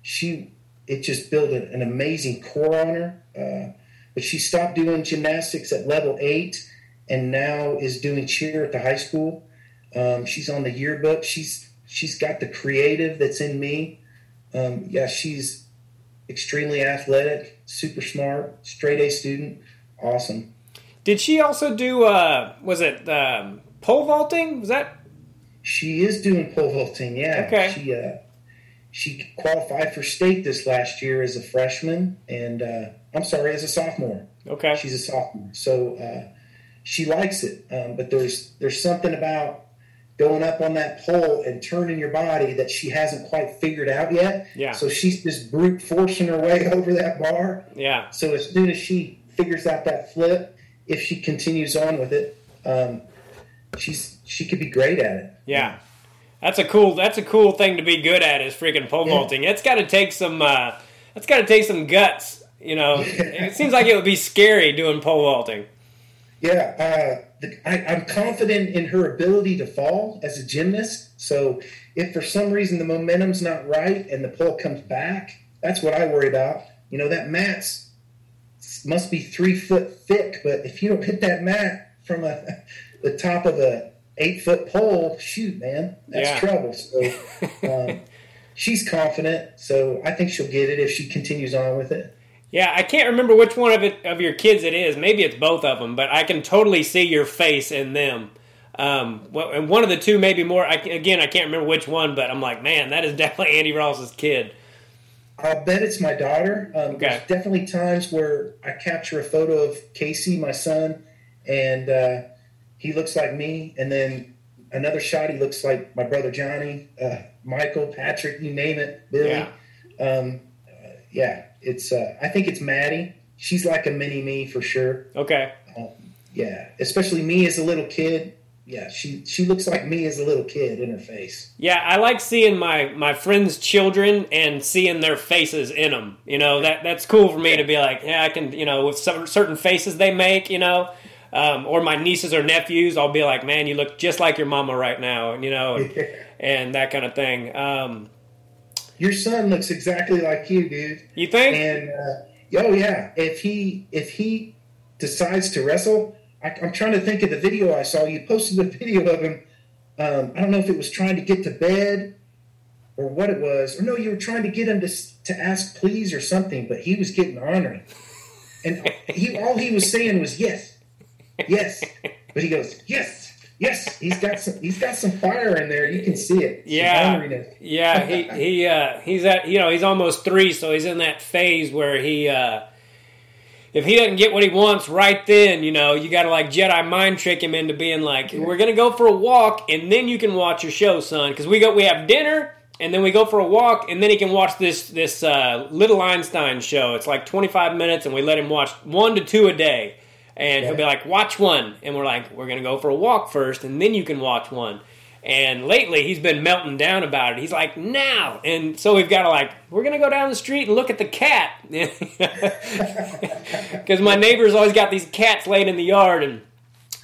she it just built an amazing core on her. Uh, but she stopped doing gymnastics at level eight, and now is doing cheer at the high school. Um, she's on the yearbook. She's she's got the creative that's in me. Um, yeah, she's extremely athletic, super smart, straight A student, awesome. Did she also do? Uh, was it um, pole vaulting? Was that? She is doing pole vaulting. Yeah. Okay. She uh, she qualified for state this last year as a freshman, and uh, I'm sorry, as a sophomore. Okay. She's a sophomore, so uh, she likes it. Um, but there's there's something about going up on that pole and turning your body that she hasn't quite figured out yet. Yeah. So she's just brute forcing her way over that bar. Yeah. So as soon as she figures out that flip, if she continues on with it, um, she's she could be great at it. Yeah. That's a cool. That's a cool thing to be good at is freaking pole Yeah. vaulting. It's got to take some. Uh, that's got to take some guts. You know, it seems like it would be scary doing pole vaulting. Yeah, uh, the, I, I'm confident in her ability to fall as a gymnast. So if for some reason the momentum's not right and the pole comes back, that's what I worry about. You know, that mat's must be three foot thick, but if you don't hit that mat from a, the top of a eight foot pole, shoot, man, that's Yeah. trouble. So um, she's confident, so I think she'll get it if she continues on with it. Yeah, I can't remember which one of it of your kids it is. Maybe it's both of them, but I can totally see your face in them. Um, well, and one of the two, maybe more. I, again, I can't remember which one, but I'm like, man, that is definitely Andy Ross's kid. I'll bet it's my daughter. Um, Okay. There's definitely times where I capture a photo of Casey, my son, and uh, he looks like me. And then another shot, he looks like my brother Johnny, uh, Michael, Patrick, you name it, Billy. Yeah. Um, uh, yeah, it's. Uh, I think it's Maddie. She's like a mini me for sure. Okay. Yeah, especially me as a little kid. Yeah, she she looks like me as a little kid in her face. Yeah, I like seeing my my friends' children and seeing their faces in them. You know that that's cool for me to be like, yeah, I can. You know, with some, certain faces they make, you know, um, or my nieces or nephews, I'll be like, man, you look just like your mama right now, and you know, and, and that kind of thing. Um, Your son looks exactly like you, dude. you think? And uh, oh yeah, if he if he decides to wrestle, I, I'm trying to think of the video I saw. You posted a video of him. Um, I don't know if it was trying to get to bed or what it was, or no, you were trying to get him to to ask please or something, but he was getting ornery, and he all he was saying was yes, yes, but he goes yes. Yes, he's got some. He's got some fire in there. You can see it. Yeah. Yeah, he he uh, he's at you know he's almost three, so he's in that phase where he uh, if he doesn't get what he wants right then, you know, you got to like Jedi mind trick him into being like, we're gonna go for a walk and then you can watch your show, son, because we go we have dinner and then we go for a walk and then he can watch this this uh, Little Einstein show. It's like twenty five minutes and we let him watch one to two a day. And he'll be like, watch one. And we're like, we're going to go for a walk first, and then you can watch one. And lately, he's been melting down about it. He's like, now. And so we've got to, like, we're going to go down the street and look at the cat. Because my neighbor's always got these cats laid in the yard. And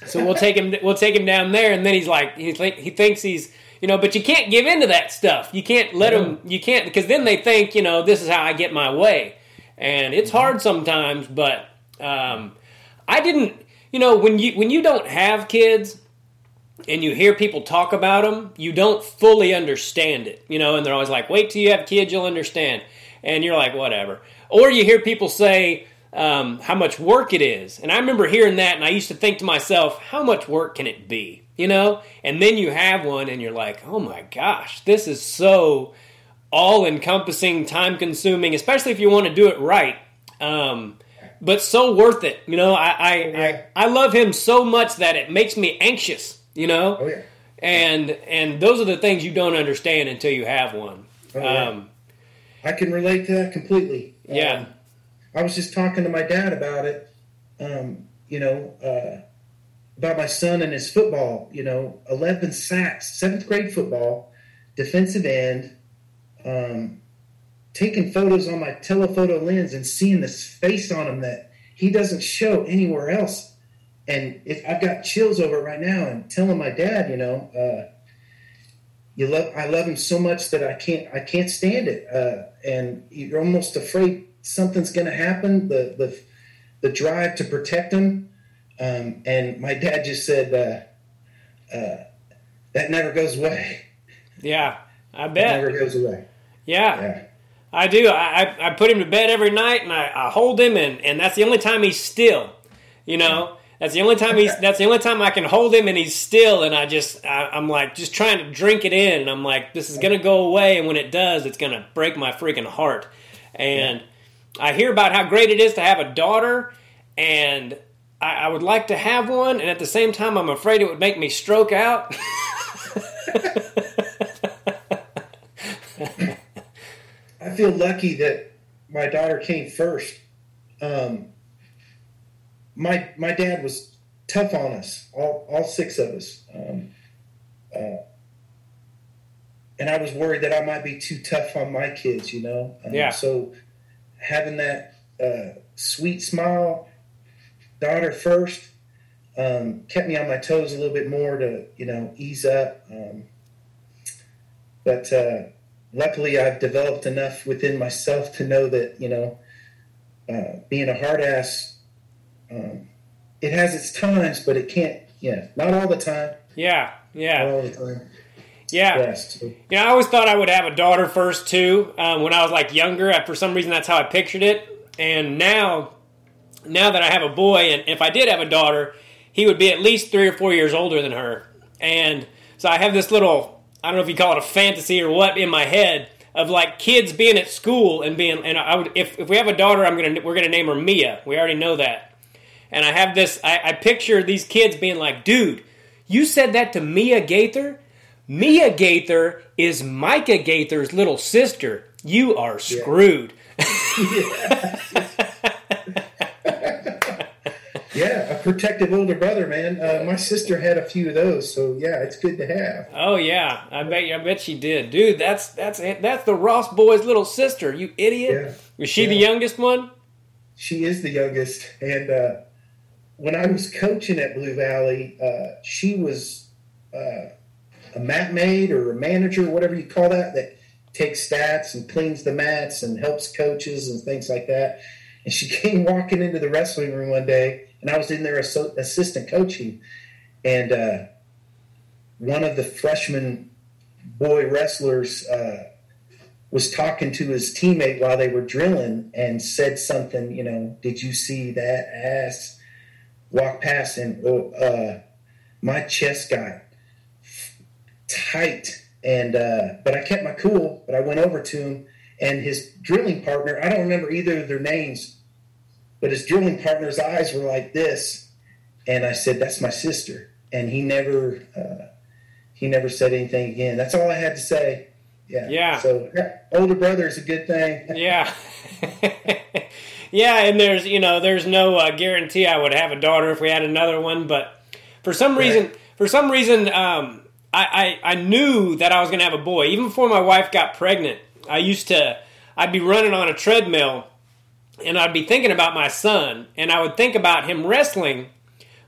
so we'll take him, we'll take him down there. And then he's like, he's like, he thinks he's, you know, but you can't give in to that stuff. You can't let him, you can't, because then they think, you know, this is how I get my way. And it's hard sometimes, but, um, I didn't, you know, when you when you don't have kids and you hear people talk about them, you don't fully understand it, you know, and they're always like, "Wait till you have kids, you'll understand," and you're like, "Whatever." Or you hear people say um, how much work it is, and I remember hearing that, and I used to think to myself, "How much work can it be?" You know, and then you have one, and you're like, "Oh my gosh, this is so." all encompassing, time consuming, especially if you want to do it right. Um, but so worth it. You know, I I, Yeah. I I love him so much that it makes me anxious. You know. Oh yeah. And and those are the things you don't understand until you have one. Oh, yeah. Um, I can relate to that completely. Yeah. Um, I was just talking to my dad about it. Um, you know, uh, about my son and his football. You know, eleven sacks, seventh grade football, defensive end. Um, taking photos on my telephoto lens and seeing this face on him that he doesn't show anywhere else. And I've got chills over it right now, and telling my dad, you know, uh, you love, I love him so much that I can't, I can't stand it. Uh, and you're almost afraid something's going to happen. The, the, the drive to protect him. Um, and my dad just said, uh, uh, that never goes away. yeah, I bet. never goes away. Yeah. Yeah. I do. I, I, put him to bed every night, and I, I hold him, and, and that's the only time he's still. You know, that's the only time he's. That's the only time I can hold him, and he's still. And I just, I, I'm like, just trying to drink it in. And I'm like, this is gonna go away, and when it does, it's gonna break my freaking heart. And I hear about how great it is to have a daughter, and I, I would like to have one, and at the same time, I'm afraid it would make me stroke out. feel lucky that my daughter came first. Um, my my dad was tough on us, all all six of us, um, uh, and I was worried that I might be too tough on my kids. You know, um, Yeah. So having that uh, sweet smile, daughter first, um, kept me on my toes a little bit more to you know ease up. Um, but uh, luckily I've developed enough within myself to know that you know uh, being a hard ass um, it has its times but it can't yeah not all the time yeah, not yeah, all the time yeah. yes You know, I always thought I would have a daughter first too. Um, when I was like younger, I- for some reason that's how I pictured it. And now, now that I have a boy, and if I did have a daughter, he would be at least three or four years older than her. And so I have this little, I don't know if you call it a fantasy or what, in my head of like kids being at school and being. And I would, if if we have a daughter, I'm gonna we're gonna name her Mia. We already know that. And I have this, I, I picture these kids being like, dude, you said that to Mia Gaither? Mia Gaither is Micah Gaither's little sister. You are screwed. yeah a protective older brother man uh, my sister had a few of those so yeah it's good to have Oh yeah, I bet I bet she did, dude. That's that's that's the Ross boy's little sister. You idiot. Yeah. Was she the youngest one? she is the youngest and uh, when i was coaching at blue valley uh, she was uh, a mat maid or a manager whatever you call that that takes stats and cleans the mats and helps coaches and things like that and she came walking into the wrestling room one day and i was in there as assistant coaching. And uh, one of the freshman boy wrestlers uh, was talking to his teammate while they were drilling and said something, you know, did you see that ass walk past? And uh, my chest got tight and uh, but I kept my cool, but I went over to him and his drilling partner, I don't remember either of their names, but his drilling partner's eyes were like this and I said, That's my sister. And he never uh, he never said anything again. That's all I had to say. Yeah. Yeah. So yeah, older brother is a good thing. Yeah. yeah, and there's you know there's no uh, guarantee I would have a daughter if we had another one, but for some reason for some reason um, I, I I knew that I was going to have a boy even before my wife got pregnant. I used to I'd be running on a treadmill and I'd be thinking about my son and I would think about him wrestling,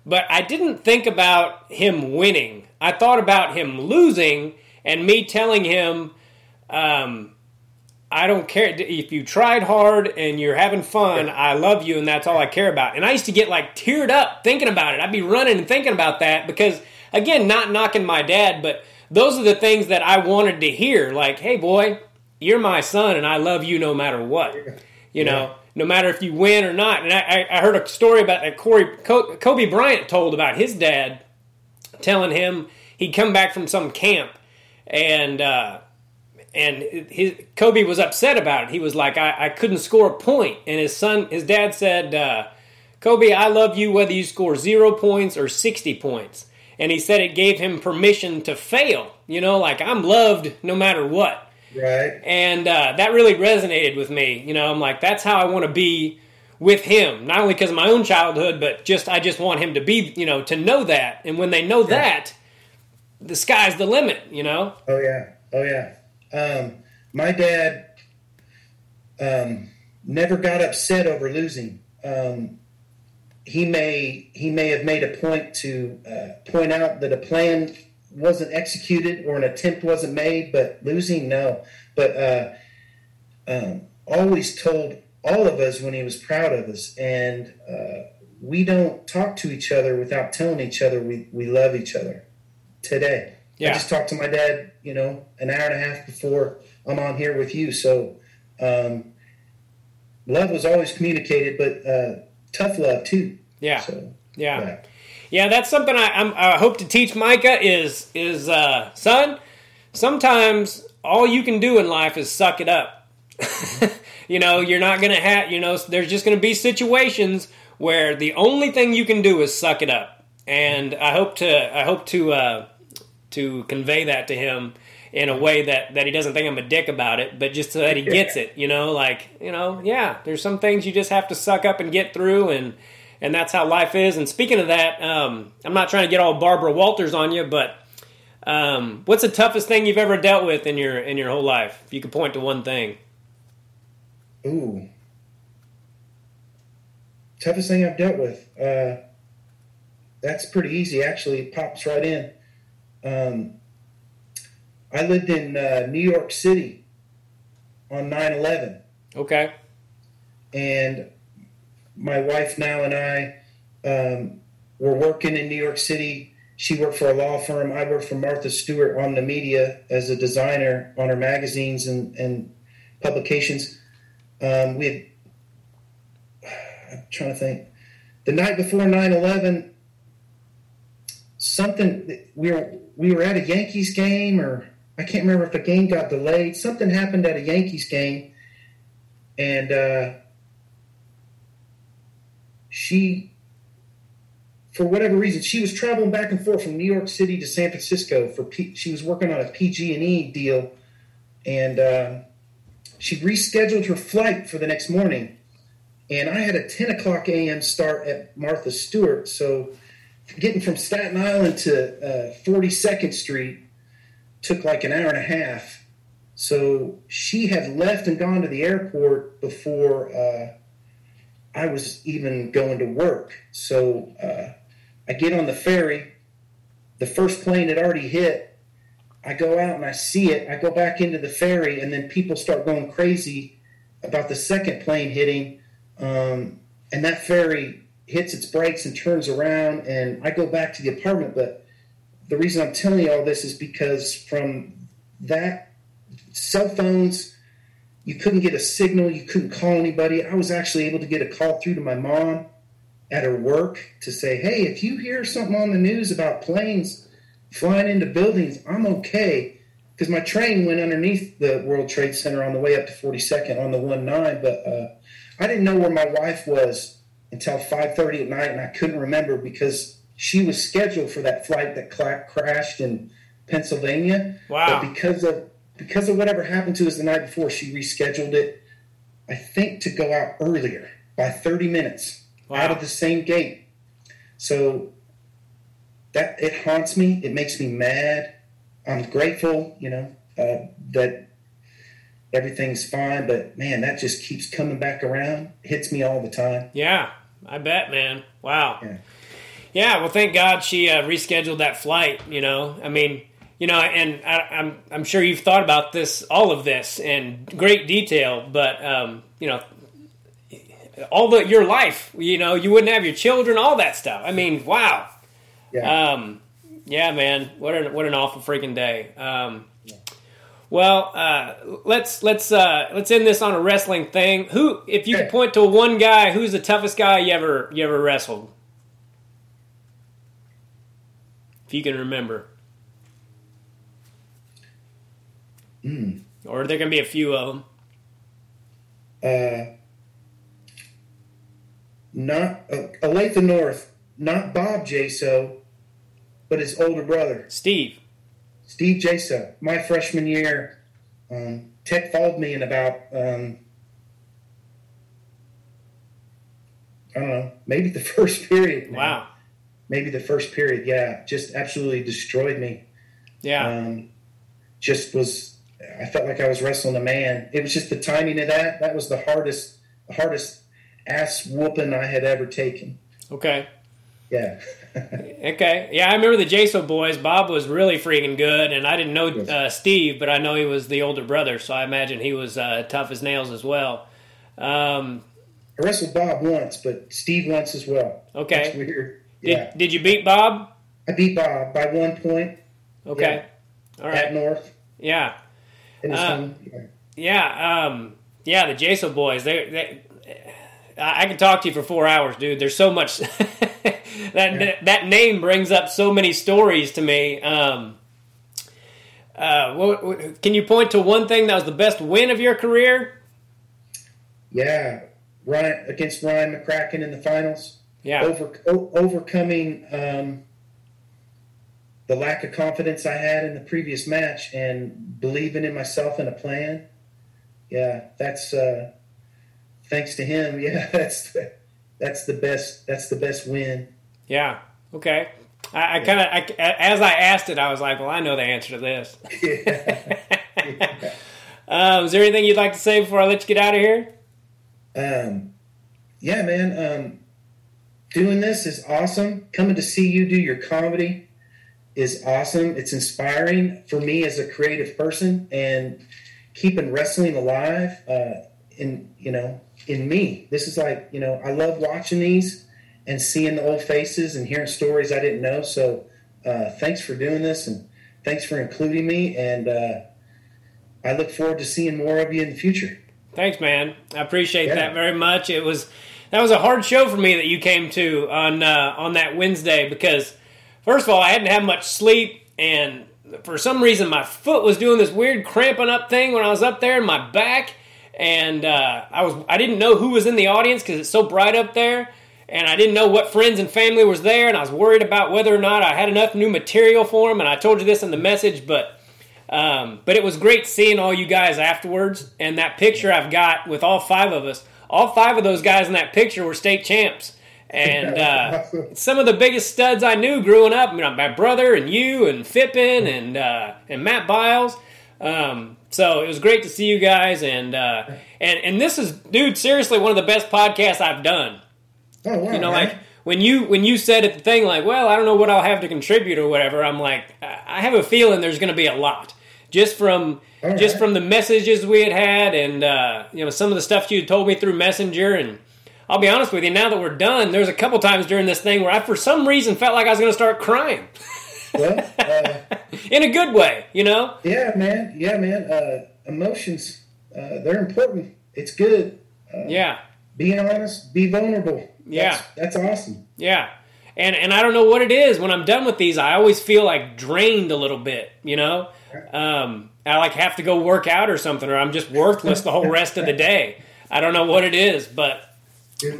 but I didn't think about him winning. I thought about him losing and me telling him um, I don't care if you tried hard and you're having fun. I love you, and that's all I care about. And I used to get like teared up thinking about it. I'd be running and thinking about that because, again, not knocking my dad, but those are the things that I wanted to hear. Like, hey, boy, you're my son, and I love you no matter what. You know, no matter if you win or not. And I, I heard a story about that Corey Kobe Bryant told about his dad telling him he'd come back from some camp and. Uh, and his, Kobe was upset about it. He was like, I, I couldn't score a point. And his son, his dad said, uh, Kobe, I love you whether you score zero points or 60 points. and he said it gave him permission to fail. You know, like I'm loved no matter what. Right. And uh, that really resonated with me. You know, I'm like, that's how I want to be with him. Not only because of my own childhood, but just I just want him to be, you know, to know that. And when they know yeah. that, the sky's the limit. You know. Oh yeah. Oh yeah. Um, my dad um, never got upset over losing. Um, he may he may have made a point to uh, point out that a plan wasn't executed or an attempt wasn't made, but losing no. But uh, um, always told all of us when he was proud of us, and uh, we don't talk to each other without telling each other we, we love each other. Today, yeah. I just talked to my dad, you know, an hour and a half before I'm on here with you. So, um, love was always communicated, but uh, tough love too. Yeah. So, yeah. yeah. Yeah. that's something I, I'm, i hope to teach Micah is is uh, son. Sometimes all you can do in life is suck it up. you know, you're not gonna have. You know, there's just gonna be situations where the only thing you can do is suck it up. And I hope to I hope to uh, to convey that to him in a way that, that he doesn't think I'm a dick about it, but just so that he gets it, you know, like, you know, yeah, there's some things you just have to suck up and get through and and that's how life is. And speaking of that, um, I'm not trying to get all Barbara Walters on you, but um, what's the toughest thing you've ever dealt with in your in your whole life? If you could point to one thing. Ooh. Toughest thing I've dealt with. Uh, that's pretty easy, actually. It pops right in. Um, I lived in uh, New York City on 9 11. Okay. And my wife now and I um, were working in New York City. She worked for a law firm. I worked for Martha Stewart Omnimedia as a designer on her magazines and, and publications. Um, we had, I'm trying to think, the night before 9 11, something, we were, we were at a Yankees game or I can't remember if the game got delayed. Something happened at a Yankees game, and uh, she, for whatever reason, she was traveling back and forth from New York City to San Francisco for. P- she was working on a PG and E deal, and uh, she rescheduled her flight for the next morning. And I had a 10 o'clock a.m. start at Martha Stewart, so getting from Staten Island to uh, 42nd Street took like an hour and a half. So she had left and gone to the airport before uh, I was even going to work. So uh, I get on the ferry. The first plane had already hit. I go out and I see it. I go back into the ferry, and then people start going crazy about the second plane hitting. Um, and that ferry hits its brakes and turns around, and I go back to the apartment, but the reason I'm telling you all this is because from that cell phones, you couldn't get a signal, you couldn't call anybody. I was actually able to get a call through to my mom at her work to say, hey, if you hear something on the news about planes flying into buildings, I'm okay. Because my train went underneath the World Trade Center on the way up to 42nd on the 1 9, but uh, I didn't know where my wife was until 5.30 at night, and I couldn't remember because she was scheduled for that flight that cl- crashed in Pennsylvania. Wow! But because of because of whatever happened to us the night before, she rescheduled it. I think to go out earlier by 30 minutes wow. out of the same gate. So that it haunts me. It makes me mad. I'm grateful, you know, uh, that everything's fine. But man, that just keeps coming back around. hits me all the time. Yeah, I bet, man. Wow. Yeah. Yeah, well, thank God she uh, rescheduled that flight. You know, I mean, you know, and I, am I'm, I'm sure you've thought about this, all of this, in great detail. But um, you know, all the your life, you know, you wouldn't have your children, all that stuff. I mean, wow. Yeah. Um, yeah, man. What an what an awful freaking day. Um, yeah. Well, uh, let's let's uh, let's end this on a wrestling thing. Who, if you could point to one guy, who's the toughest guy you ever you ever wrestled? if you can remember. Mm. Or are there going to be a few of them? Uh, not uh, Olathe North, not Bob Jaso, but his older brother, Steve. Steve Jaso. My freshman year, um, Tech followed me in about um, I don't know, maybe the first period. man. Wow. Maybe the first period. Yeah, just absolutely destroyed me. Yeah. Um, just was. I felt like I was wrestling a man. It was just the timing of that. That was the hardest, the hardest ass whooping I had ever taken. okay. Yeah. Okay. Yeah, I remember the Jaso boys. Bob was really freaking good, and I didn't know uh, Steve, but I know he was the older brother, so I imagine he was uh, tough as nails as well. Um, I wrestled Bob once, but Steve once as well. Okay. That's weird. did, Yeah. did you beat Bob? I beat Bob by one point Okay. All right. at. North. Yeah. Uh. Yeah. Yeah. Um, yeah, the Jaso boys. They, they, I I could talk to you for four hours, dude. There's so much. that that name brings up so many stories to me. Um, uh, what, what- can you point to one thing that was the best win of your career? Yeah. Ryan against Ryan McCracken in the finals. Yeah. Over, o- overcoming um, the lack of confidence I had in the previous match and believing in myself and a plan. Yeah, that's uh, thanks to him. Yeah, that's that's the best. That's the best win. Yeah. Okay. I, I kind of, I, as I asked it, I was like, well, I know the answer to this. Yeah. Um, is there anything you'd like to say before I let you get out of here? Um, yeah, man. Um, doing this is awesome. Coming to see you do your comedy is awesome. It's inspiring for me as a creative person and keeping wrestling alive. Uh, in you know, in me, this is like you know, I love watching these and seeing the old faces and hearing stories I didn't know. So, uh, thanks for doing this and thanks for including me. And uh, I look forward to seeing more of you in the future. Thanks, man. I appreciate Yeah. that very much. It was that was a hard show for me that you came to on uh, on that Wednesday because first of all, I hadn't had much sleep, and for some reason, my foot was doing this weird cramping up thing when I was up there in my back, and uh, I was I didn't know who was in the audience because it's so bright up there. And I didn't know what friends and family was there, and I was worried about whether or not I had enough new material for them. And I told you this in the message, but um, but it was great seeing all you guys afterwards. And that picture I've got with all five of us, all five of those guys in that picture were state champs. And uh, some of the biggest studs I knew growing up, you know, my brother and you and Fippin and uh, and Matt Biles. Um, so it was great to see you guys. And uh, and and this is, dude, seriously, one of the best podcasts I've done. Oh wow! You know, man. like when you when you said at the thing, like, well, I don't know what I'll have to contribute or whatever. I'm like, I have a feeling there's going to be a lot, just from right. just from the messages we had had, and uh, you know, some of the stuff you told me through Messenger. And I'll be honest with you, now that we're done, there's a couple times during this thing where I, for some reason, felt like I was going to start crying well, uh, in a good way. You know? yeah, man. Yeah, man. Uh, emotions, uh, they're important. It's good. Yeah. Being honest, be vulnerable. Yeah. That's, that's awesome. Yeah. And and I don't know what it is. When I'm done with these, I always feel like drained a little bit, you know? Um, I like have to go work out or something, or I'm just worthless the whole rest of the day. I don't know what it is, but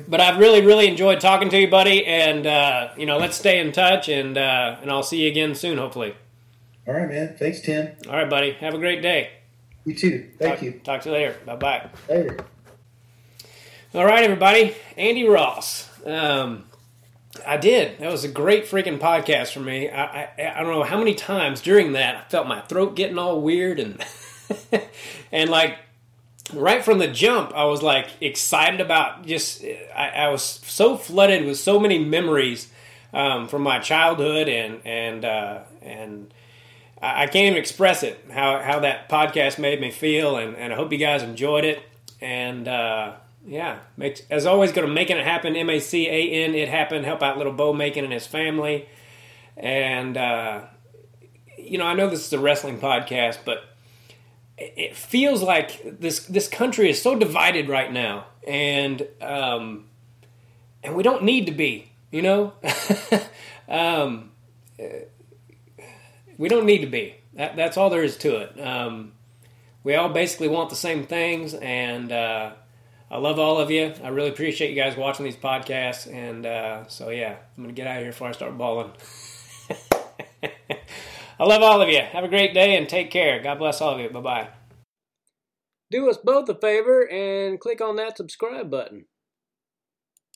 but I've really, really enjoyed talking to you, buddy. And uh, you know, let's stay in touch, and uh, and I'll see you again soon, hopefully. All right, man. Thanks, Tim. All right, buddy. Have a great day. You too. Thank talk, you. Talk to you later. Bye bye. Later. All right, everybody. Andy Ross. Um, I did. That was a great freaking podcast for me. I, I, I don't know how many times during that I felt my throat getting all weird and and like right from the jump, I was like excited about just. I, I was so flooded with so many memories um, from my childhood and and uh, and. I can't even express it how, how that podcast made me feel, and, and I hope you guys enjoyed it. And uh, yeah, as always going to making it happen. M A C A N it happen. Help out little Bo Macan and his family. And uh, you know, I know this is a wrestling podcast, but it feels like this this country is so divided right now, and um, and we don't need to be. You know, um, we don't need to be. That, that's all there is to it. Um, we all basically want the same things, and uh, I love all of you. I really appreciate you guys watching these podcasts, and uh, so yeah, I'm gonna get out of here before I start bawling. I love all of you. Have a great day and take care. God bless all of you. Bye bye. Do us both a favor and click on that subscribe button.